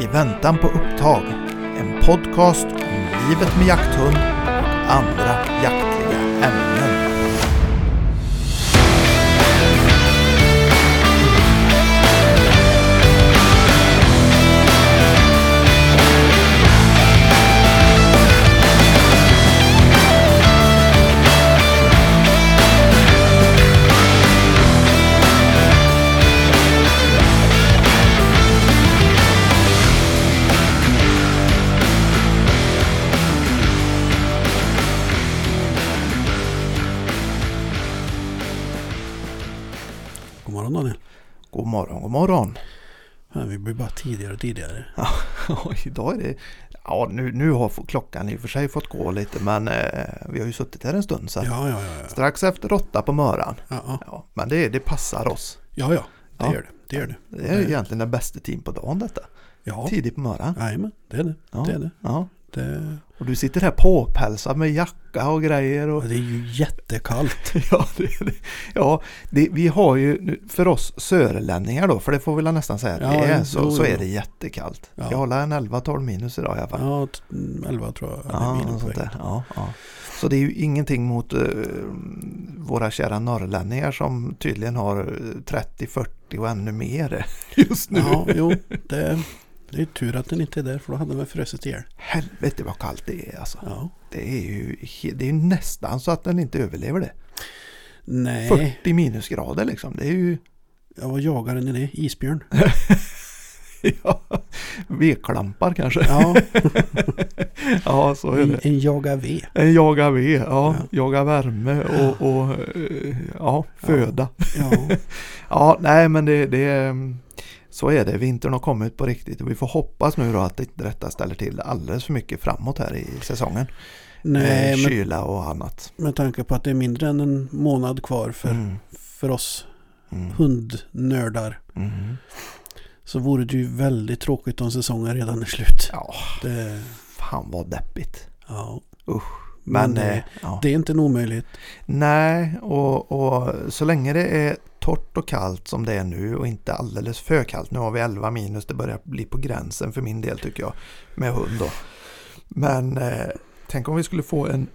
I väntan på upptag. En podcast om livet med jakthund och andra jaktliga ämnen. God morgon. Ja, vi blir bara tidigare och tidigare. Ja, idag är det... Ja, nu, nu har klockan i och för sig fått gå lite men eh, vi har ju suttit här en stund så Ja, ja, strax efter åtta på morgonen. ja, men det, det passar oss. ja, ja. Det gör det. Det gör det. Det är egentligen den bästa tiden på dagen detta. Ja, Tidigt på morgonen. Jajamän, det är det. Det är det. Ja. det. Och du sitter här påpälsad med jacka och grejer. Och, det är ju jättekallt. ja, det, det, ja det, vi har ju för oss sörlänningar då, för det får vi väl nästan säga att Ja, det är, så, så är det jättekallt. Ja. Jag håller en 11-12 minus idag i alla fall. Ja, t- 11 tror jag. Ja, minus sånt där. Ja, ja. Så det är ju ingenting mot eh, våra kära norrlänningar som tydligen har eh, 30, 40 och ännu mer just nu. Ja, jo. Det, det är tur att den inte är där för då hade den frusit ihjäl. Helvete vad kallt det är alltså. Ja. Det är ju det är ju nästan så att den inte överlever det. Nej, 40 minusgrader liksom. Det är ju ja, vad jagar den i det? Isbjörn? ja, vedklampar kanske. Ja, Ja, så är en, det. en jaga ved. En jaga ved, ja, Ja. jaga värme och, och eh, ja, föda. Ja, Ja, nej men det, det mm, så är det. Vintern har kommit på riktigt och vi får hoppas nu då att inte detta ställer till alldeles för mycket framåt här i säsongen. nej, eh, kyla och annat. med tanke på att det är mindre än en månad kvar för, Mm, för oss mm, hundnördar. mm. Så vore det ju väldigt tråkigt om säsongen redan är slut. Ja, Det, fan vad deppigt. ja. Usch. Men, Men, det, eh, ja. det är inte en omöjlighet. nej, och, och så länge det är torrt och kallt som det är nu och inte alldeles för kallt. Nu har vi 11 minus, det börjar bli på gränsen för min del tycker jag. Med hund då. Men eh, tänk om vi skulle få en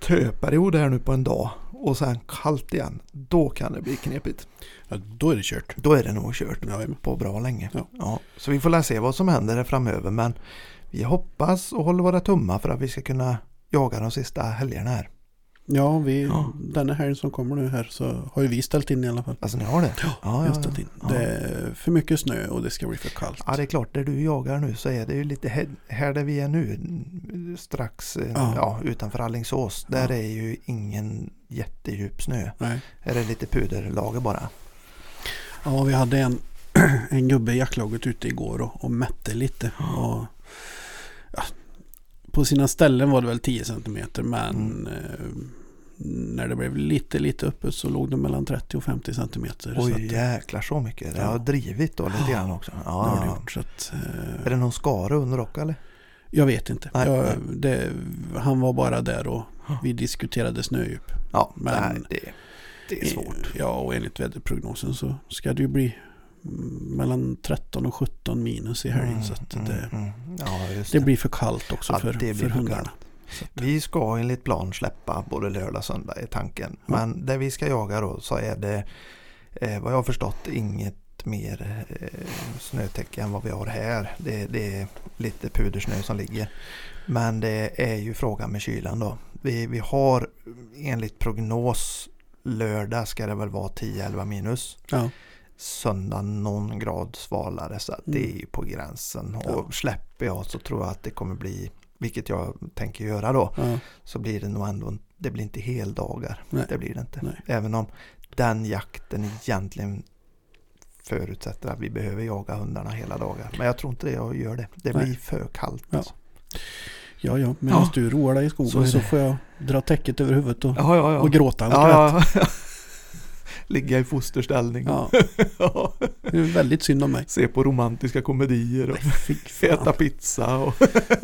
töperiod här nu på en dag och sen kallt igen. Då kan det bli knepigt. Ja, då är det kört. Då är det nog kört Ja, på bra länge. Ja. så vi får se vad som händer här framöver men vi hoppas och håller våra tummar för att vi ska kunna jaga de sista helgerna här. Ja, vi, Ja. denna helg som kommer nu här så har ju vi ställt in i alla fall. Alltså ni har det? Ja, ja, ja, ställt in. ja. Det är för mycket snö och det ska bli för kallt. Ja det är klart, där du jagar nu så är det ju lite här, här där vi är nu strax eh, Ja. ja. utanför Alingsås. Där Ja. är ju ingen jättedjup snö. Nej. Här är det lite puderlager bara. Ja, vi hade en, en gubbe i jaktlaget ute igår och, och mätte lite. Och, ja, på sina ställen var det väl 10 centimeter men Mm. eh, när det blev lite, lite öppet så låg det mellan 30 och 50 centimeter. så Oj att, jäklar så mycket. Det Ja. har drivit då lite grann också. det har Ja, det ja. gjort, så att, Är eh, det någon skara under också eller? jag vet inte. Nej, jag, nej. det, han var bara där och vi diskuterade snödjup. Ja, Men- nej, det, det är svårt. Ja, och enligt väderprognosen så ska det ju bli mellan 13 och 17 minus i helgen. så att det, mm. Ja, just det blir för kallt också Ja, för, det för hundarna. Vi ska enligt plan släppa både lördag och söndag i tanken. Men där vi ska jaga då så är det eh, vad jag har förstått inget mer eh, snötäcke än vad vi har här. Det, det är lite pudersnö som ligger. Men det är ju frågan med kylan då. Vi, vi har enligt prognos lördag ska det väl vara 10-11 minus. Ja, Söndag någon grad svalare så att det Mm. är ju på gränsen. Ja. Och släpper jag så tror jag att det kommer bli, vilket jag tänker göra då, ja, så blir det nog ändå, det blir inte heldagar. Nej. Det blir det inte. Nej. Även om den jakten egentligen förutsätter att vi behöver jaga hundarna hela dagar. Men jag tror inte det jag gör det. Det Nej. blir för kallt. Ja. alltså. ja, ja. medan Ja. du roar dig i Så skogen så, det. får jag dra täcket över huvudet och, Ja, ja, ja. och gråta. och ja, ja. Ligga i fosterställning. Ja, Ja. det är väldigt synd om mig. Se på romantiska komedier och äta pizza. Och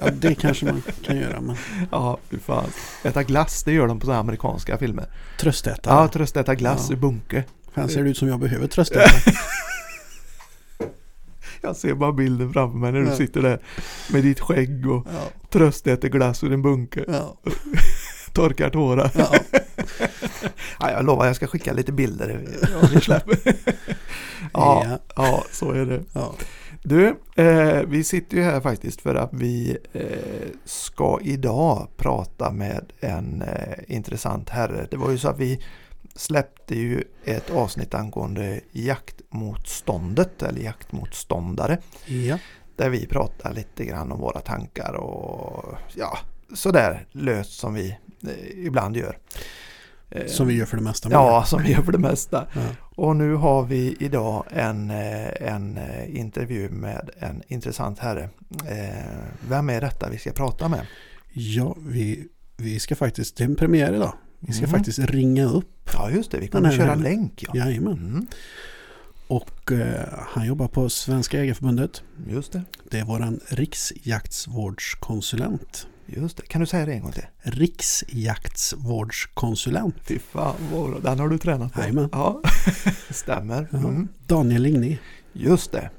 Ja, det kanske man kan göra, men Ja, fy fan. Äta glass, det gör de på sådana amerikanska filmer. tröstäta. Ja, tröstäta glass Ja. ur bunke. Fan ser det ut som jag behöver tröstäta. Jag ser bara bilden framför mig när du Ja. sitter där med ditt skägg och Ja, tröstäter glass ur en bunke. ja, Torkar tårar. ja. Ja, jag lovar jag ska skicka lite bilder ja, Ja. ja, så är det. ja. Du, eh, vi sitter ju här faktiskt för att vi eh, ska idag prata med en eh, intressant herre. Det var ju så att vi släppte ju ett avsnitt angående jaktmotståndet eller jaktmotståndare. ja. Där vi pratar lite grann om våra tankar och ja, sådär löst som vi ibland gör. Eh, Som vi gör för det mesta. Ja, som vi gör för det mesta. Ja. Och nu har vi idag en, eh, en eh, intervju med en intressant herre. Eh, Vem är detta vi ska prata med? Ja, vi, vi ska faktiskt, det är en premiär idag. Vi ska Mm. faktiskt ringa upp. Ja just det, vi kommer här köra herren. länk. Ja. Jajamän. Mm, Och eh, han jobbar på Svenska Jägareförbundet. just det, Det är våran riksjaktsvårdskonsulent. Just det. Kan du säga det en gång till? Riksjaktsvårdskonsulent. Fy fan vad bra, den har du tränat på. Jajamän. Ja, stämmer. Mm. Daniel Ligny. Just det.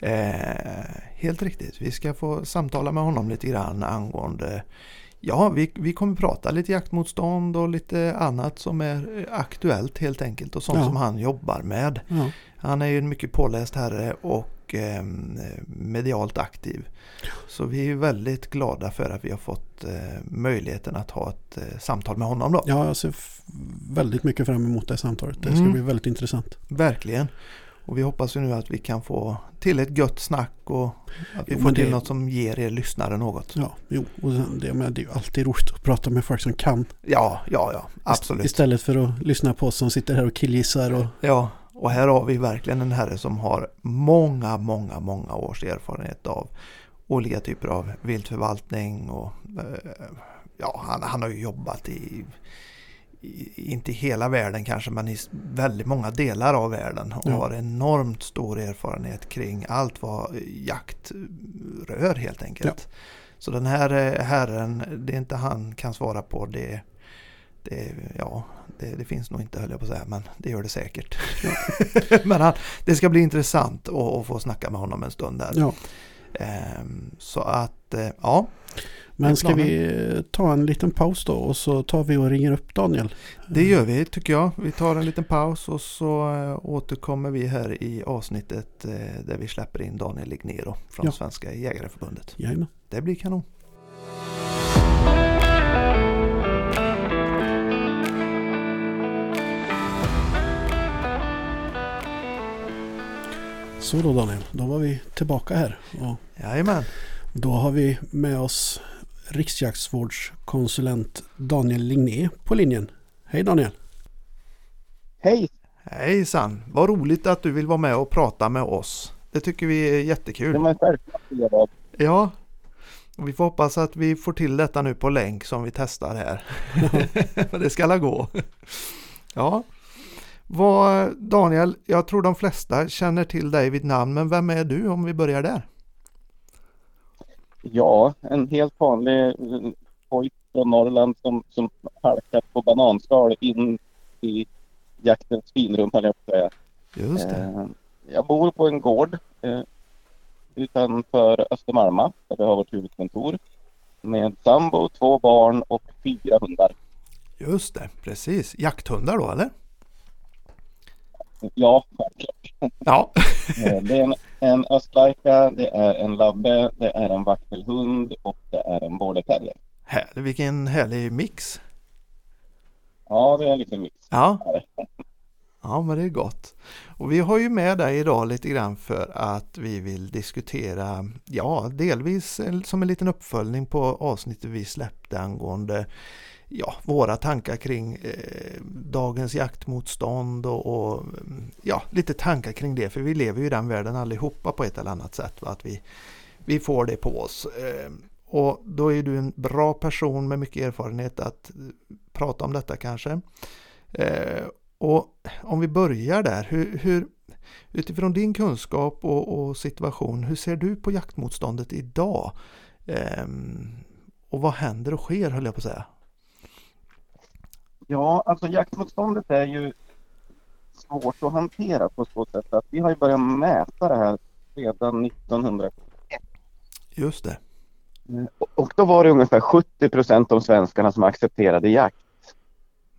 Eh, helt riktigt. Vi ska få samtala med honom lite grann angående Ja, vi, vi kommer prata lite jaktmotstånd och lite annat som är aktuellt helt enkelt och sånt Ja. som han jobbar med. Ja. Han är ju en mycket påläst herre och eh, medialt aktiv. Så vi är väldigt glada för att vi har fått eh, möjligheten att ha ett eh, samtal med honom då. ja, jag ser väldigt mycket fram emot det samtalet. Det ska Mm. bli väldigt intressant. Verkligen. Och vi hoppas ju nu att vi kan få till ett gött snack och att vi Jo, får till det- något som ger er lyssnare något. Ja, jo, och det, men det är ju alltid roligt att prata med folk som kan. Ja, ja, ja, absolut. Istället för att lyssna på oss som sitter här och killgissar och Ja, och här har vi verkligen en herre som har många, många, många års erfarenhet av olika typer av viltförvaltning och eh, ja, han, han har ju jobbat i, i, inte hela världen kanske, men i väldigt många delar av världen och Ja. har enormt stor erfarenhet kring allt vad jakt rör helt enkelt. Så den här eh, herren, det är inte han kan svara på det, det ja, det, det finns nog inte höll jag på att säga, men det gör det säkert. men han, det ska bli intressant att, få snacka med honom en stund där. ja. Ehm, så att, eh, ja, Men ska vi ta en liten paus då och så tar vi och ringer upp Daniel. det gör vi tycker jag. Vi tar en liten paus och så eh, återkommer vi här i avsnittet eh, där vi släpper in Daniel Lignero från Ja. Svenska Jägareförbundet. Jajamän. Det blir kanon. Så då Daniel, då var vi tillbaka här. Och Jajamän. då har vi med oss Riksjaktsvårdskonsulent Daniel Ligné på linjen. Hej Daniel! Hej! Hejsan! Vad roligt att du vill vara med och prata med oss. Det tycker vi är Det jättekul. var självklart. Ja, vi får hoppas att vi får till detta nu på länk som vi testar här. Det ska alla gå. Ja, vad, Daniel, jag tror de flesta känner till dig vid namn, men vem är du om vi börjar där? Ja, en helt vanlig eh, pojk från Norrland som, som halkat på bananskal in i jaktens finrum, höll jag på att säga. Just det. Eh, Jag bor på en gård eh, utanför Östermalma, där vi har vårt huvudkontor. Med sambo, två barn och fyra hundar. Just det, precis. Jakthundar då eller? Ja, självklart. Ja. Eh, Det är en, en östlaika, det är en labbe, det är en vaktelhund och det är en border terrier. Härlig, vilken härlig mix. Ja, det är lite mix. Ja. Ja, men det är gott. Och vi har ju med dig idag lite grann för att vi vill diskutera, ja, delvis som en liten uppföljning på avsnittet vi släppte angående ja, våra tankar kring eh, dagens jaktmotstånd och, och ja, lite tankar kring det. För vi lever ju i den världen allihopa på ett eller annat sätt. Va? Att vi, vi får det på oss. Eh, och då är du en bra person med mycket erfarenhet att prata om detta kanske. Eh, och om vi börjar där, hur, hur, utifrån din kunskap och, och situation, hur ser du på jaktmotståndet idag? Ehm, och vad händer och sker höll jag på att säga. Ja, alltså jaktmotståndet är ju svårt att hantera på så sätt att vi har ju börjat mäta det här redan 1900. Just det. Och då var det ungefär 70 procent av svenskarna som accepterade jakt.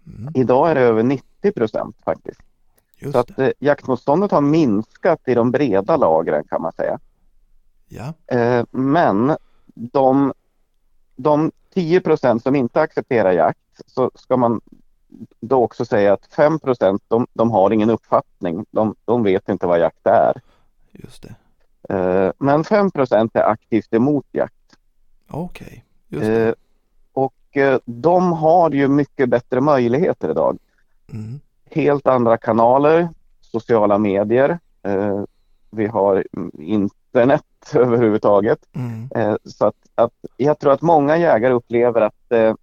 Mm. Idag är det över 90 procent faktiskt. Just Så att eh, jaktmotståndet har minskat i de breda lagren kan man säga. Ja. Eh, men de, de 10 procent som inte accepterar jakt så ska man då också säga att 5 procent de, de har ingen uppfattning. De, de vet inte vad jakt är. Just det. Eh, men 5 procent är aktivt emot jakt. Okej. Just det. Eh, och eh, de har ju mycket bättre möjligheter idag. Mm. Helt andra kanaler, sociala medier. Eh, vi har internet överhuvudtaget. Mm. Eh, så att, att jag tror att många jägare upplever att eh,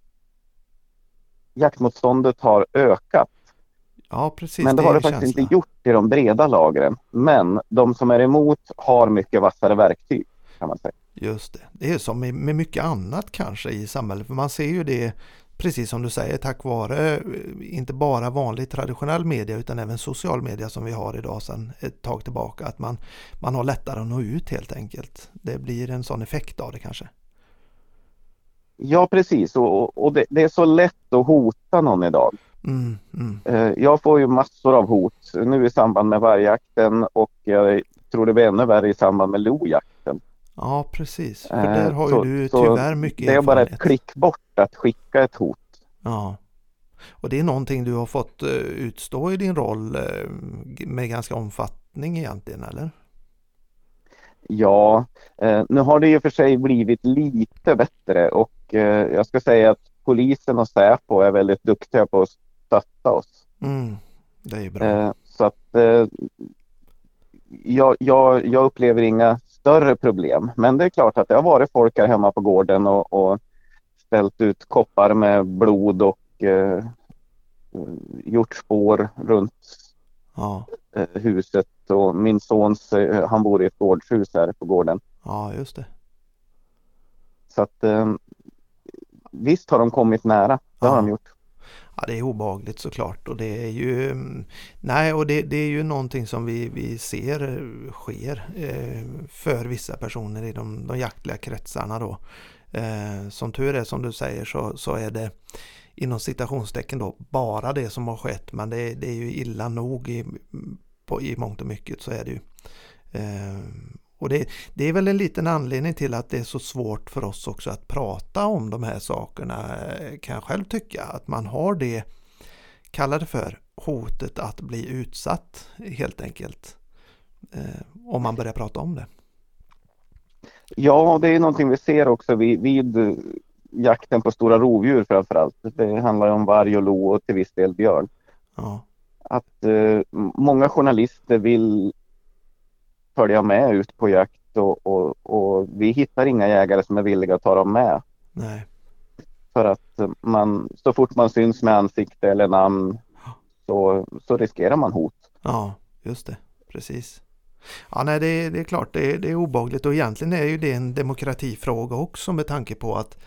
jaktmotståndet har ökat. Ja, precis. men det är har det faktiskt känsla. inte gjort i de breda lagren. Men de som är emot har mycket vassare verktyg kan man säga. Just det. Det är som med mycket annat kanske i samhället. För man ser ju det, precis som du säger, tack vare eh, inte bara vanlig traditionell media utan även social media som vi har idag sedan ett tag tillbaka. Att man, man har lättare att nå ut helt enkelt. Det blir en sån effekt av det kanske. Ja precis och, och det, det är så lätt att hota någon idag. Mm, mm. Eh, Jag får ju massor av hot nu i samband med vargjakten och jag tror det blir ännu värre i samband med lojakten. Ja, precis. För Eh, där har så- ju du tyvärr mycket Det är bara ett klick bort att skicka ett hot. Ja. Och det är någonting du har fått eh, utstå i din roll eh, med ganska omfattning egentligen, eller? Ja, nu har det och för sig blivit lite bättre och jag ska säga att polisen och Säpo är väldigt duktiga på att stötta oss. Mm, det är ju bra. Så att jag, jag, jag upplever inga större problem. Men det är klart att det har varit folk här hemma på gården och, och ställt ut koppar med blod och eh, gjort spår runt Ja, eh, huset och min sons, eh, han bor i ett gårdshus här på gården. ja, just det. Så att eh, visst har de kommit nära, det har Ja. de gjort. Ja, det är obehagligt såklart och det är ju Nej, och det, det är ju någonting som vi, vi ser sker eh, för vissa personer i de, de jaktliga kretsarna då. Eh, som tur är som du säger så, så är det inom citationstecken då bara det som har skett men det, det är ju illa nog i, på, i mångt och mycket så är det ju. Eh, och det, det är väl en liten anledning till att det är så svårt för oss också att prata om de här sakerna eh, kan jag själv tycka. Att man har det, kallar det för hotet att bli utsatt helt enkelt. Eh, om man börjar prata om det. Ja, det är någonting vi ser också vid, vid eh, jakten på stora rovdjur framförallt. Det handlar ju om varg och lo och till viss del björn. Ja, Att eh, många journalister vill följa med ut på jakt och, och, och vi hittar inga jägare som är villiga att ta dem med. nej, För att man, så fort man syns med ansikte eller namn så, så riskerar man hot. ja, just det, precis. Ja, nej, det, är- det är klart, det är, det är obehagligt och egentligen är ju det en demokratifråga också med tanke på att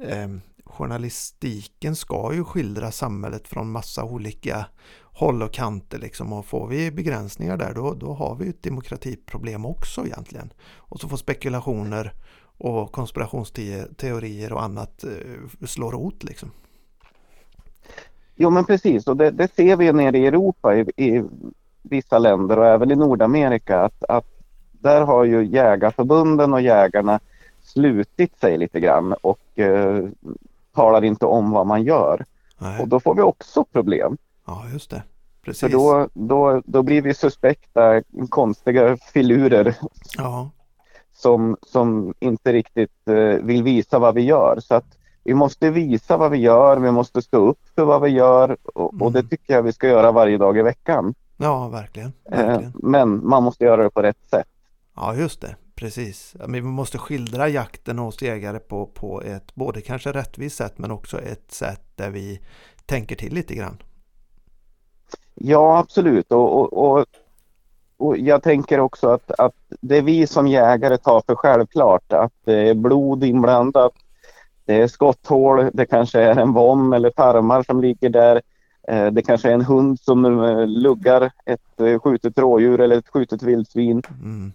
eh, journalistiken ska ju skildra samhället från massa olika håll och kanter liksom och får vi begränsningar där då, då har vi ett demokratiproblem också egentligen. Och så får spekulationer och konspirationsteorier och annat eh, slå rot liksom. Jo men precis och det, det ser vi nere i Europa i, i vissa länder och även i Nordamerika att, att där har ju jägarförbunden och jägarna slutit sig lite grann och eh, talar inte om vad man gör. Nej. Och då får vi också problem. Ja, just det. Precis. För då, då, då blir vi suspekta konstiga filurer Ja, som, som inte riktigt eh, vill visa vad vi gör. Så att vi måste visa vad vi gör, vi måste stå upp för vad vi gör och, och det Mm. tycker jag vi ska göra varje dag i veckan. ja verkligen. Eh, verkligen. men man måste göra det på rätt sätt. Ja, just det. Precis. Vi måste skildra jakten hos jägare på, på ett både kanske rättvist sätt men också ett sätt där vi tänker till lite grann. Ja, absolut. Och, och, och, och jag tänker också att, att det vi som jägare tar för självklart att det är blod inblandat. Det är skotthål, det kanske är en vom eller tarmar som ligger där. Eh, Det kanske är en hund som eh, luggar ett eh, skjutet rådjur eller ett skjutet vildsvin. Mm.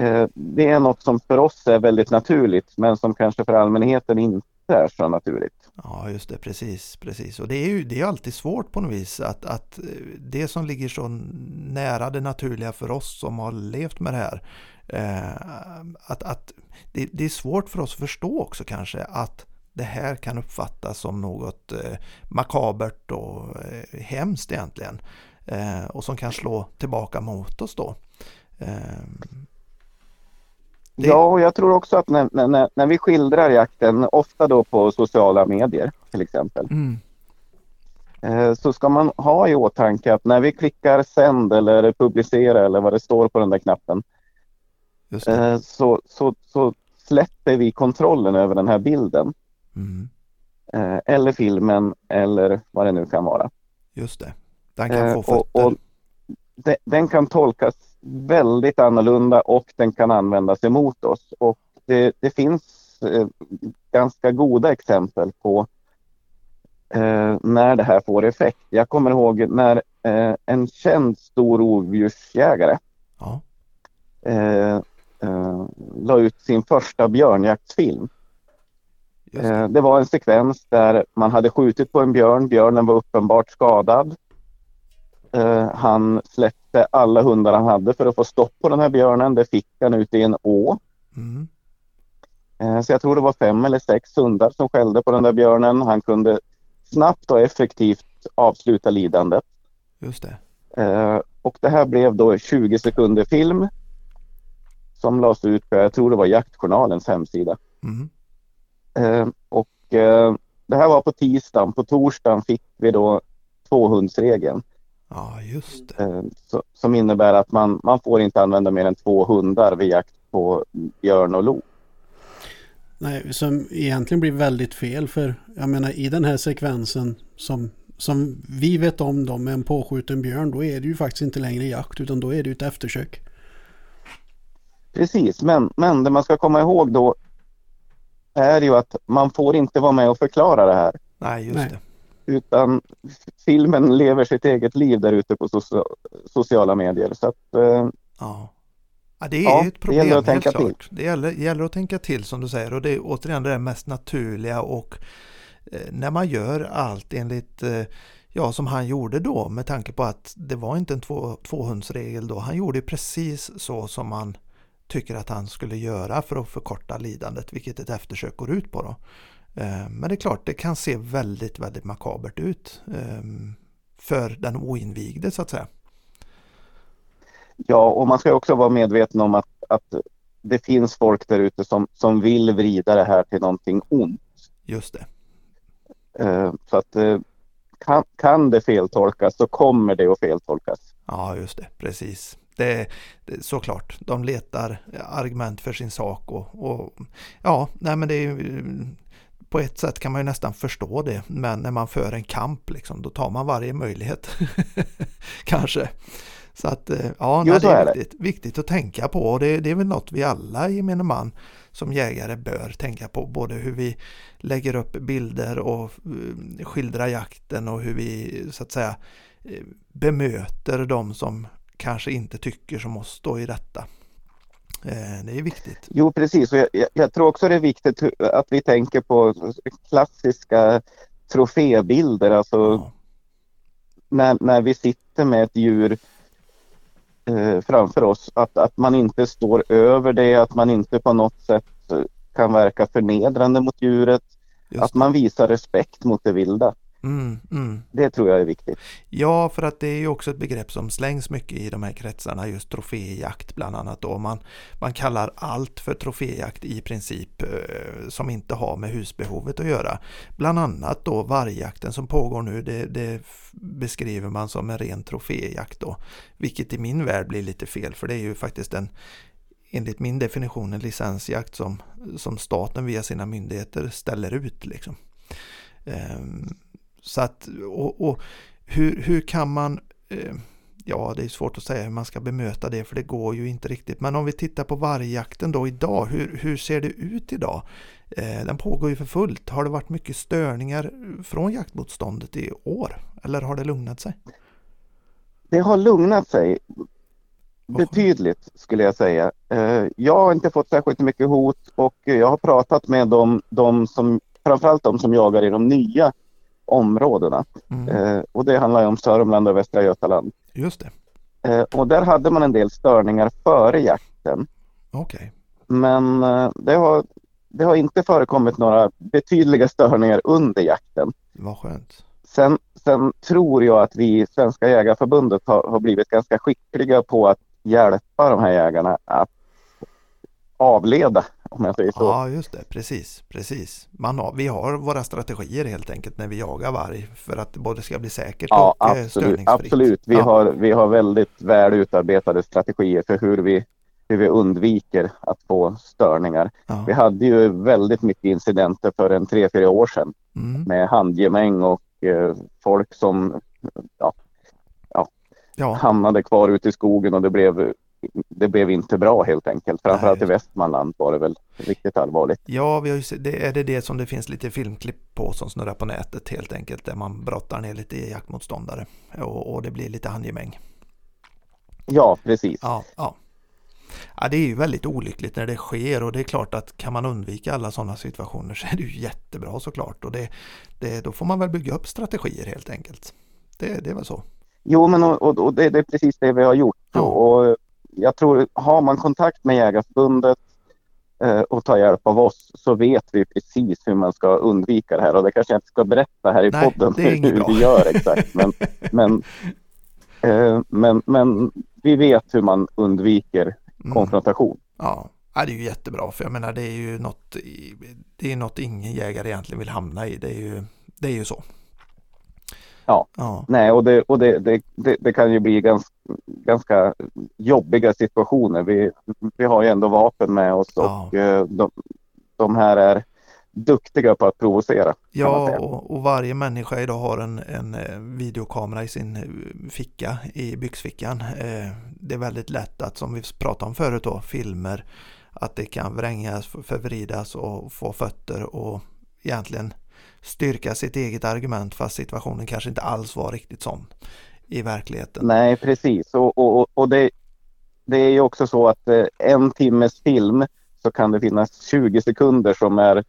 Eh, det är något som för oss är väldigt naturligt men som kanske för allmänheten inte är så naturligt. Ja, just det, precis, precis. Och det är ju det är alltid svårt på något vis att, att eh, det som ligger så nära det naturliga för oss som har levt med det här, eh, att, att det, det, är svårt för oss att förstå också kanske att det här kan uppfattas som något eh, makabert och eh, hemskt egentligen. Eh, och som kan slå tillbaka mot oss då. Eh, Eh, det... Ja, och jag tror också att när, när, när vi skildrar jakten, ofta då på sociala medier till exempel, mm. Eh, så ska man ha i åtanke att när vi klickar sänd eller publicera eller vad det står på den där knappen, eh, så, så, så släpper vi kontrollen över den här bilden. Mm. Eh, eller filmen eller vad det nu kan vara. Just det. Den kan få fötter. Och, och de, den kan tolkas väldigt annorlunda och den kan användas emot oss. Och det, det finns eh, ganska goda exempel på eh, när det här får effekt. Jag kommer ihåg när eh, en känd stor rovdjursjägare ja. Eh, eh, la ut sin första björnjaktsfilm. Det. Eh, det var en sekvens där man hade skjutit på en björn. Björnen var uppenbart skadad. Han släppte alla hundar han hade för att få stopp på den här björnen. Det fick han ute i en å. Mm. Eh, så jag tror det var fem eller sex hundar som skällde på den där björnen. Han kunde snabbt och effektivt avsluta lidandet. Just det. Eh, och det här blev då 20 sekunder film som lades ut på, jag tror det var Jaktjournalens hemsida. Mm. Eh, och det här var på tisdagen. På torsdagen fick vi då tvåhundsregeln. Ja, just det. Eh, så, som innebär att man, man får inte använda mer än två hundar vid jakt på björn och lo. Nej, som egentligen blir väldigt fel för jag menar i den här sekvensen som, som vi vet om då med en påskjuten björn då är det ju faktiskt inte längre jakt utan då är det ju ett eftersök. Precis, men, men det man ska komma ihåg då är ju att man får inte vara med och förklara det här. Nej, just Nej. det. Utan filmen lever sitt eget liv där ute på sociala medier. Så att, eh, ja. ja. det är ja, ett problem, det gäller att tänka klart. till. Det gäller, gäller, att tänka till som du säger och det är återigen det mest naturliga och eh, när man gör allt enligt eh, ja, som han gjorde då med tanke på att det var inte en två, tvåhundsregel då. Han gjorde precis så som man tycker att han skulle göra för att förkorta lidandet, vilket ett eftersök går ut på. Då. Eh, men det är klart, det kan se väldigt, väldigt makabert ut ehm, för den oinvigde så att säga. Ja, och man ska också vara medveten om att, att det finns folk där ute som, som vill vrida det här till någonting ont. Just det. Eh, så att eh, kan, kan det feltolkas så kommer det att feltolkas. Ja, just det, precis. Det, det, såklart, de letar argument för sin sak och, och ja, nej men det är på ett sätt kan man ju nästan förstå det, men när man för en kamp liksom, då tar man varje möjlighet. Kanske. Så att eh, ja, nej, det är viktigt, viktigt, att tänka på och det, det är väl något vi alla gemene man som jägare bör tänka på. Både hur vi lägger upp bilder och uh, skildrar jakten och hur vi så att säga uh, bemöter de som kanske inte tycker som oss då i detta. Eh, det är viktigt. Jo, precis. Och jag, jag, tror också det är viktigt att vi tänker på klassiska trofébilder. Alltså ja. när, när vi sitter med ett djur eh, framför oss. Att, att man inte står över det, att man inte på något sätt kan verka förnedrande mot djuret. Just att man visar respekt mot det vilda. Mm, mm. Det tror jag är viktigt. Ja, för att det är ju också ett begrepp som slängs mycket i de här kretsarna, just troféjakt bland annat. Då. Man, man kallar allt för troféjakt i princip eh, som inte har med husbehovet att göra. Bland annat då vargjakten som pågår nu, det, det, beskriver man som en ren troféjakt då. Vilket i min värld blir lite fel, för det är ju faktiskt en enligt min definition en licensjakt som, som staten via sina myndigheter ställer ut. Liksom. Um, så att, och, och hur, hur kan man eh, Ja, det är svårt att säga hur man ska bemöta det för det går ju inte riktigt. Men om vi tittar på vargjakten då idag, hur, hur ser det ut idag? Eh, den pågår ju för fullt. Har det varit mycket störningar från jaktmotståndet i år? Eller har det lugnat sig? Det har lugnat sig. betydligt skulle jag säga. Eh, jag har inte fått särskilt mycket hot och jag har pratat med dem, de som, framförallt de som jagar i de nya områdena. Mm. Eh, och det handlar ju om Sörmland och Västra Götaland. Just det. Eh, och där hade man en del störningar före jakten. Okej. Men eh, det, har, det har inte förekommit några betydliga störningar under jakten. Vad skönt. Sen, sen tror jag att vi i Svenska Jägarförbundet har, har blivit ganska skickliga på att hjälpa de här jägarna att avleda, om jag säger så. Ja, just det. Precis, precis. Man har, vi har våra strategier helt enkelt när vi jagar varg för att det både ska bli säkert Ja, och eh, absolut. störningsfritt. absolut. Vi, Ja. har, vi har väldigt väl utarbetade strategier för hur vi, hur vi undviker att få störningar. Ja. Vi hade ju väldigt mycket incidenter för en tre, fyra år sedan Mm. med handgemäng och eh, folk som Ja, hamnade kvar ute i skogen och det blev, det blev inte bra helt enkelt. Framförallt i Nej. Västmanland var det väl riktigt allvarligt. ja vi har ju, det är det det som det finns lite filmklipp på som snurrar på nätet helt enkelt där man brottar ner lite jaktmotståndare och, och det blir lite handgemäng. Ja, precis. Ja, ja. Ja, det är ju väldigt olyckligt när det sker och det är klart att kan man undvika alla sådana situationer så är det ju jättebra såklart och det, det, då får man väl bygga upp strategier helt enkelt. Det, det är väl så. Jo, men och, och, det, det är precis det vi har gjort. Ja. Och jag tror, har man kontakt med Jägarförbundet eh, och tar hjälp av oss så vet vi precis hur man ska undvika det här. Och det kanske jag inte ska berätta här i Nej, podden hur bra. vi gör exakt. Men, men, eh, men, men vi vet hur man undviker Mm. konfrontation. Ja. ja, det är ju jättebra för jag menar det är ju något, det är något ingen jägare egentligen vill hamna i. Det är ju, det är ju så. Ja. Ja, Nej, och det, och det, det, det, det kan ju bli ganska, ganska jobbiga situationer. Vi, vi har ju ändå vapen med oss Ja. och eh, de, de här är duktiga på att provocera. Ja, och, och varje människa idag har en, en eh, videokamera i sin eh, ficka, i byxfickan. Det är väldigt lätt att, som vi pratade om förut då, filmer, att det kan vrängas, förvridas och få fötter och egentligen styrka sitt eget argument fast situationen kanske inte alls var riktigt sån i verkligheten. Nej, precis. Och, och, och- det, det är ju också så att eh, en timmes film så kan det finnas 20 sekunder som är eh,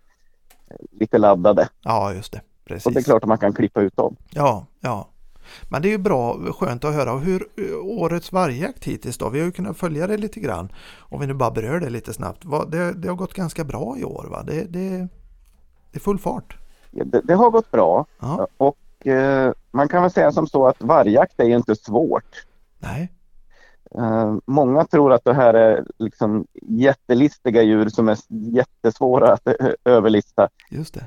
lite laddade. Ja, just det. Precis. Och det är klart att man kan klippa ut dem. Ja, ja. Men det är ju bra, skönt att höra. Hur eh, årets vargjakt hittills då? Vi har ju kunnat följa det lite grann. Om vi nu bara berör det lite snabbt. Det, det har gått ganska bra i år va? Det, det, det är full fart. Ja, Det, det har gått bra Ja, och eh, man kan väl säga som så att vargjakt är inte svårt. nej, Eh, många tror att det här är liksom jättelistiga djur som är jättesvåra att överlista. just det.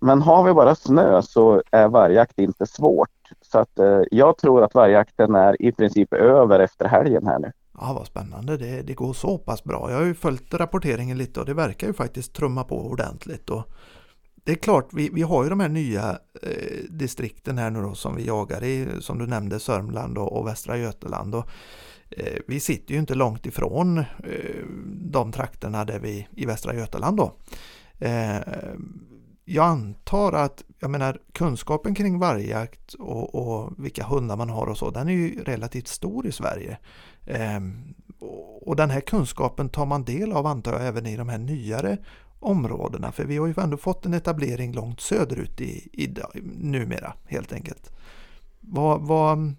Men har vi bara snö så är vargjakt inte svårt. Så att eh, jag tror att vargjakten är i princip över efter helgen här nu. Ja, vad spännande. Det, det går så pass bra. Jag har ju följt rapporteringen lite och det verkar ju faktiskt trumma på ordentligt. Och det är klart, vi, vi har ju de här nya eh, distrikten här nu då som vi jagar i, som du nämnde, Sörmland och, och Västra Götaland. Och, eh, vi sitter ju inte långt ifrån eh, de trakterna där vi i Västra Götaland då. Eh, jag antar att, jag menar kunskapen kring vargjakt och, och vilka hundar man har och så, den är ju relativt stor i Sverige. Eh, och den här kunskapen tar man del av antar jag även i de här nyare områdena för vi har ju ändå fått en etablering långt söderut i, i, numera helt enkelt. Vad, vad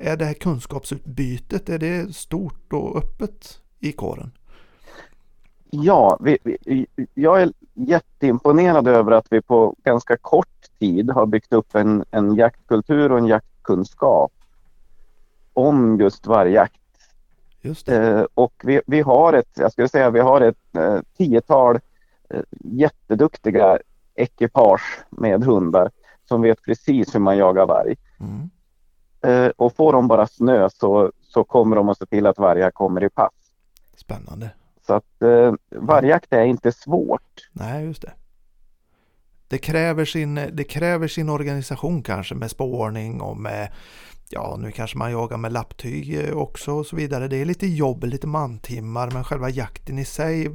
är det här kunskapsutbytet, är det stort och öppet i kåren? Ja, vi, vi, jag är jätteimponerad över att vi på ganska kort tid har byggt upp en, en jaktkultur och en jaktkunskap om just vargjakt. Eh, och vi, vi har ett, jag skulle säga vi har ett eh, tiotal eh, jätteduktiga ekipage med hundar som vet precis hur man jagar varg. Mm. Eh, och får de bara snö så, så kommer de att se till att vargar kommer i pass. Spännande. Så att eh, vargjakt är inte svårt. Nej, just det. Det kräver, sin, det kräver sin organisation kanske med spårning och med Ja, nu kanske man jagar med lapptyg också och så vidare. Det är lite jobb, lite mantimmar men själva jakten i sig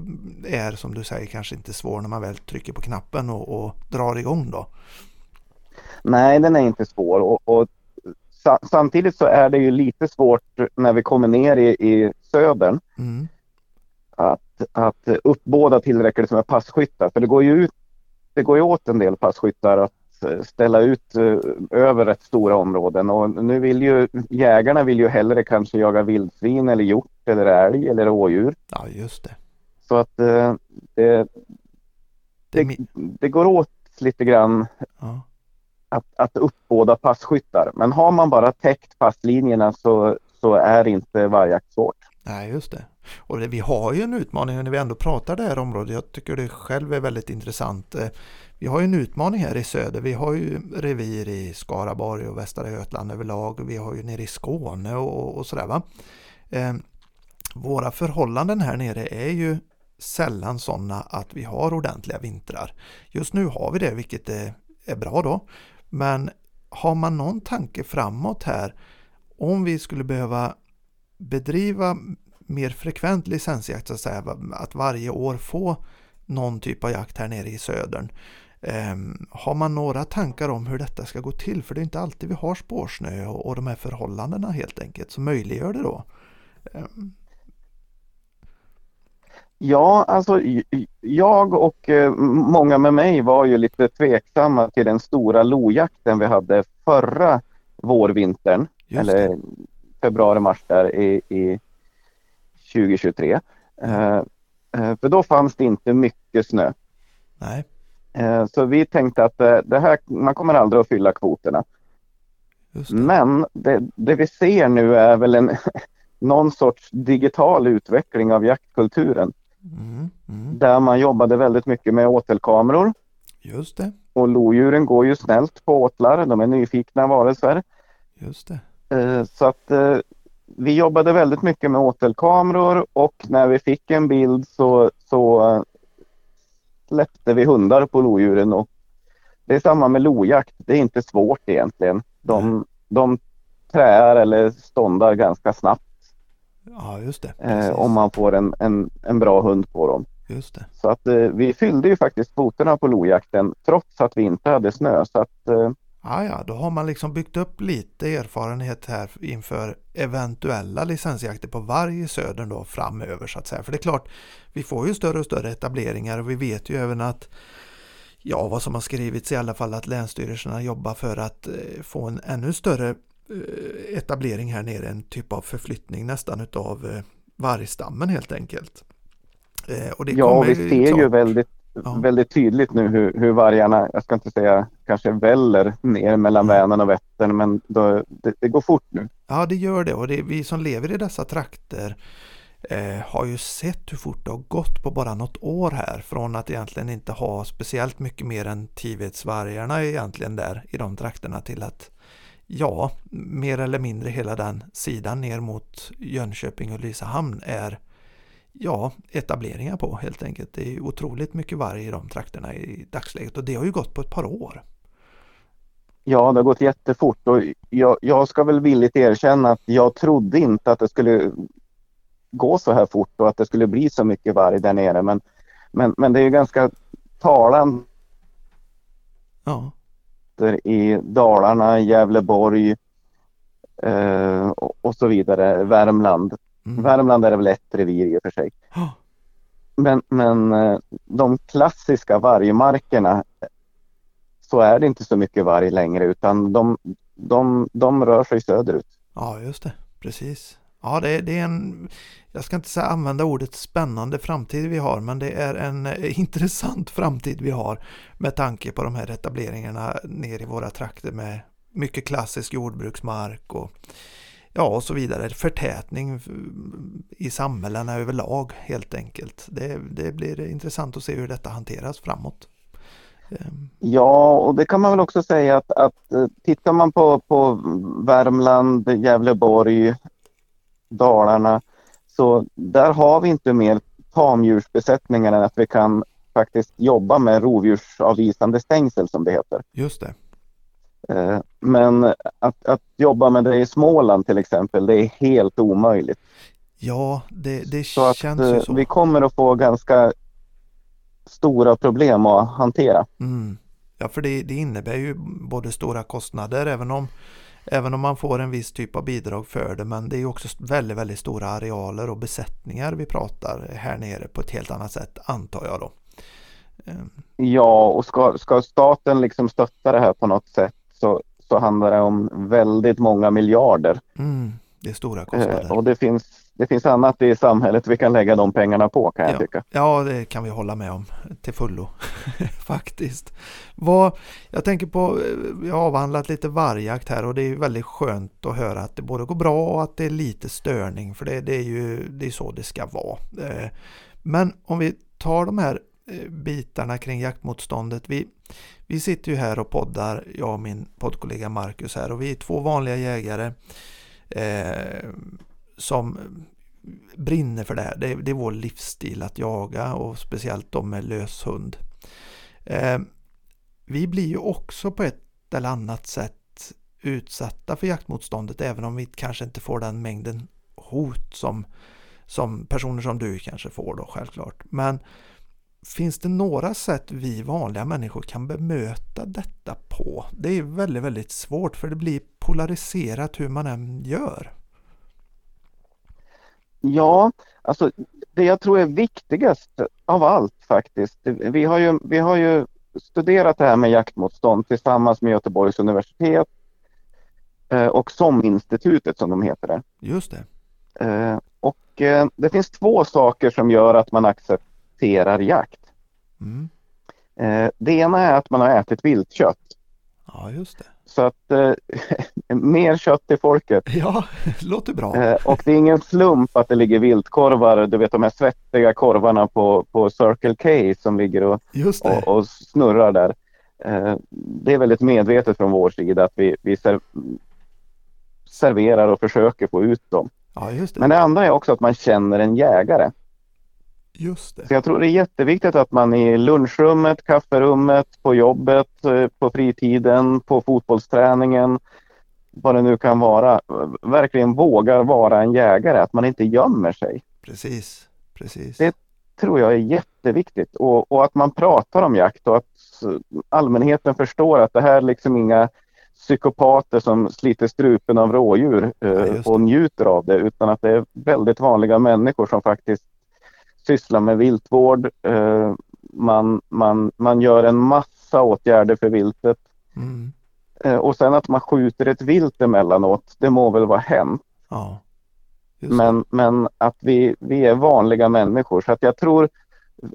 är som du säger kanske inte svår när man väl trycker på knappen och, och drar igång då. Nej, den är inte svår. Och, och sa, samtidigt så är det ju lite svårt när vi kommer ner i, i södern Mm. att, att uppbåda tillräckligt med passkyttar. För det går ju ut, det går ju åt en del passkyttar att eh, ställa ut eh, över rätt stora områden och nu vill ju jägarna vill ju hellre kanske jaga vildsvin eller hjort eller älg eller rådjur. Ja, just det. Så att eh, det, det, det går åt lite grann ja. att, att uppbåda passkyttar. Men har man bara täckt passlinjerna så, så är inte vargjakt svårt. Nej, just det. Och det, vi har ju en utmaning när vi ändå pratar det här området. Jag tycker det själv är väldigt intressant. Eh, vi har ju en utmaning här i söder. Vi har ju revir i Skaraborg och Västra Götaland överlag. Vi har ju nere i Skåne och, och sådär va. Eh, våra förhållanden här nere är ju sällan sådana att vi har ordentliga vintrar. Just nu har vi det, vilket är, är bra då. Men har man någon tanke framåt här om vi skulle behöva bedriva mer frekvent licensjakt, så att säga, att varje år få någon typ av jakt här nere i södern. Ehm, har man några tankar om hur detta ska gå till? För det är inte alltid vi har spårsnö och, och de här förhållandena helt enkelt som möjliggör det då. Ehm, Ja, alltså jag och eh, många med mig var ju lite tveksamma till den stora lojakten vi hade förra vårvintern. eller februari-mars där i, i 2023. Eh, eh, för då fanns det inte mycket snö. Nej, Eh, så vi tänkte att det här, man kommer aldrig att fylla kvoterna. det. Men det, det vi ser nu är väl en, någon sorts digital utveckling av jaktkulturen. Mm, mm, Där man jobbade väldigt mycket med åtelkameror. just det, Och lodjuren går ju snällt på åtlar. De är nyfikna varelser. just det. Så att vi jobbade väldigt mycket med åtelkameror och när vi fick en bild så, så eh, släppte vi hundar på lodjuren. Och det är samma med lojakt. Det är inte svårt egentligen. De, de träar eller ståndar ganska snabbt Ja, just det. eh, om man får en, en, en bra hund på dem. Just det. Så att eh, vi fyllde ju faktiskt kvoterna på lojakten trots att vi inte hade snö. Så att eh, Ja, ja, då har man liksom byggt upp lite erfarenhet här inför eventuella licensjakter på varg i södern då framöver så att säga. För det är klart, vi får ju större och större etableringar och vi vet ju även att ja, vad som har skrivits i alla fall att länsstyrelserna jobbar för att eh, få en ännu större eh, etablering här nere, en typ av förflyttning nästan utav eh, vargstammen helt enkelt. Och det ja, vi ser ju klart- väldigt, Ja. väldigt tydligt nu hur, hur vargarna, jag ska inte säga kanske väller ner mellan Mm. Vänern och Vättern, men då, det, det går fort nu. Ja, det gör det och det, vi som lever i dessa trakter eh, har ju sett hur fort det har gått på bara något år här från att egentligen inte ha speciellt mycket mer än Tivetsvargarna egentligen där i de trakterna till att ja, mer eller mindre hela den sidan ner mot Jönköping och Lysehamn är ja, etableringar på helt enkelt. Det är otroligt mycket varg i de trakterna i dagsläget och det har ju gått på ett par år. Ja, det har gått jättefort och jag, jag ska väl villigt erkänna att jag trodde inte att det skulle gå så här fort och att det skulle bli så mycket varg där nere. Men, men, men det är ju ganska talande Ja, i Dalarna, Gävleborg eh, och, så vidare, Värmland. mm. Värmland är det väl ett revir i och för sig. Ja, Men, men eh, de klassiska vargmarkerna så är det inte så mycket varg längre utan de, de, de rör sig söderut. Ja, just det. Precis. Ja, det, det är en, jag ska inte säga använda ordet spännande framtid vi har, men det är en eh, intressant framtid vi har med tanke på de här etableringarna ner i våra trakter med mycket klassisk jordbruksmark och ja, och så vidare. Förtätning i samhällena överlag helt enkelt. Det, det blir intressant att se hur detta hanteras framåt. Ja, och det kan man väl också säga att, att eh, tittar man på, på Värmland, Gävleborg, Dalarna så där har vi inte mer tamdjursbesättningar än att vi kan faktiskt jobba med rovdjursavvisande stängsel som det heter. Just det. Eh, Men att, att jobba med det i Småland till exempel, det är helt omöjligt. Ja, det, det Så att känns ju eh, så. vi kommer att få ganska stora problem att hantera. Mm. Ja, för det, det innebär ju både stora kostnader även om Även om man får en viss typ av bidrag för det men det är också väldigt, väldigt stora arealer och besättningar vi pratar här nere på ett helt annat sätt antar jag då. Ehm. Ja, och ska, ska staten liksom stötta det här på något sätt så, så handlar det om väldigt många miljarder. Mm, det är stora kostnader. Eh, och det finns det finns annat i samhället vi kan lägga de pengarna på kan jag ja. tycka. Ja, det kan vi hålla med om till fullo faktiskt. Vad, jag tänker på, vi har avhandlat lite vargjakt här och det är väldigt skönt att höra att det både går bra och att det är lite störning för det, det är ju det är så det ska vara. Eh, men om vi tar de här eh, bitarna kring jaktmotståndet. Vi, vi sitter ju här och poddar, jag och min poddkollega Marcus här och vi är två vanliga jägare eh, som brinner för det här. Det är, det är vår livsstil att jaga och speciellt de med löshund. Eh, vi blir ju också på ett eller annat sätt utsatta för jaktmotståndet även om vi kanske inte får den mängden hot som, som personer som du kanske får då självklart. Men finns det några sätt vi vanliga människor kan bemöta detta på? Det är väldigt, väldigt svårt för det blir polariserat hur man än gör. Ja, alltså det jag tror är viktigast av allt faktiskt. Vi har ju, vi har ju studerat det här med jaktmotstånd tillsammans med Göteborgs universitet eh, och SOM-institutet som de heter det. Just det. Eh, och eh, det finns två saker som gör att man accepterar jakt. Mm. Det ena är att man har ätit viltkött. Ja, just det. Så att eh, mer kött till folket. Ja, låter bra. Eh, och det är ingen slump att det ligger viltkorvar, du vet de här svettiga korvarna på, på Circle K som ligger och, och, och, snurrar där. Eh, det är väldigt medvetet från vår sida att vi, vi ser, serverar och försöker få ut dem. Ja, det. Men det andra är också att man känner en jägare. Just det. Så jag tror det är jätteviktigt att man i lunchrummet, kafferummet, på jobbet, eh, på fritiden, på fotbollsträningen, vad det nu kan vara, verkligen vågar vara en jägare, att man inte gömmer sig. Precis, precis. Det tror jag är jätteviktigt och, och att man pratar om jakt och att allmänheten förstår att det här är liksom inga psykopater som sliter strupen av rådjur eh, ja, och njuter av det utan att det är väldigt vanliga människor som faktiskt sysslar med viltvård. Eh, man, man, man gör en massa åtgärder för viltet. Mm. Eh, och sen att man skjuter ett vilt emellanåt, det må väl vara hänt. Ja, men, men att vi, vi är vanliga människor. Så att jag tror,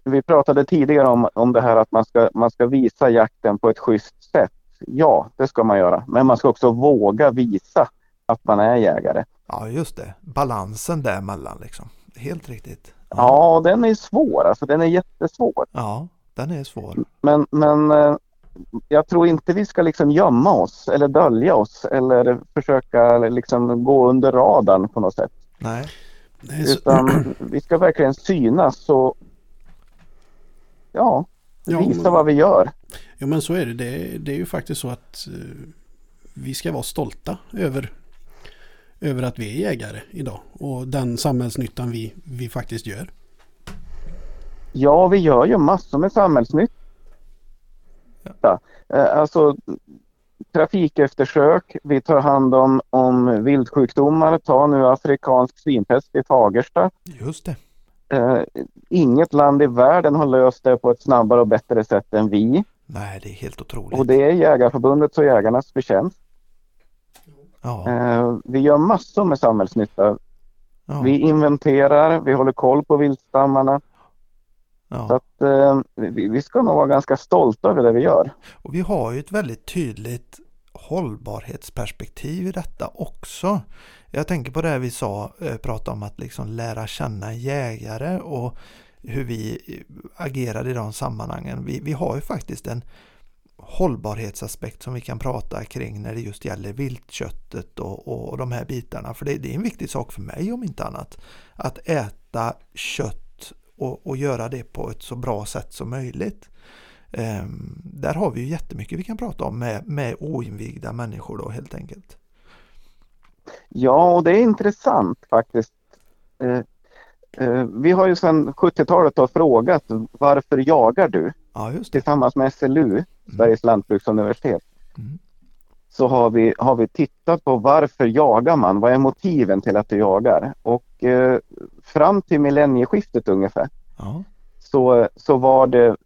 vi pratade tidigare om, om det här att man ska, man ska visa jakten på ett schysst sätt. Ja, det ska man göra. Men man ska också våga visa att man är jägare. Ja, just det. Balansen däremellan liksom. Helt riktigt. Ja, den är svår. Alltså, den är jättesvår. Ja, den är svår. Men, men eh, jag tror inte vi ska liksom gömma oss eller dölja oss eller försöka liksom gå under radarn på något sätt. Nej. Utan vi ska verkligen synas och ja, visa vad vi gör. Ja men så är det. Det, det är ju faktiskt så att uh, vi ska vara stolta över över att vi är jägare idag och den samhällsnyttan vi, vi faktiskt gör. Ja, vi gör ju massor med samhällsnytta. Eh, alltså trafikeftersök, vi tar hand om, om vildsjukdomar. Ta nu afrikansk svinpest i Fagersta. Just det. Uh, inget land i världen har löst det på ett snabbare och bättre sätt än vi. Nej, det är helt otroligt. Och det är Jägarförbundets och jägarnas förtjänst. Ja. Eh, vi gör massor med samhällsnytta. Ja. Vi inventerar, vi håller koll på viltstammarna. Ja. Så att, eh, vi, vi, ska nog vara ganska stolta över det vi gör. Och vi har ju ett väldigt tydligt hållbarhetsperspektiv i detta också. Jag tänker på det vi sa, eh, prata om att liksom lära känna jägare och hur vi agerar i de sammanhangen. Vi, vi har ju faktiskt en hållbarhetsaspekt som vi kan prata kring när det just gäller viltköttet och, och, de här bitarna. För det, det, är en viktig sak för mig om inte annat. Att äta kött och, och göra det på ett så bra sätt som möjligt. Um, där har vi ju jättemycket vi kan prata om med, med oinvigda människor då helt enkelt. Ja, och det är intressant faktiskt. Eh, eh, vi har ju sedan 70-talet frågat varför jagar du? Ja. Tillsammans med SLU, mm. Sveriges lantbruksuniversitet. Mm. så har vi, har vi tittat på varför jagar man? Vad är motiven till att du jagar? Och eh, fram till millennieskiftet ungefär Ja. så, så var det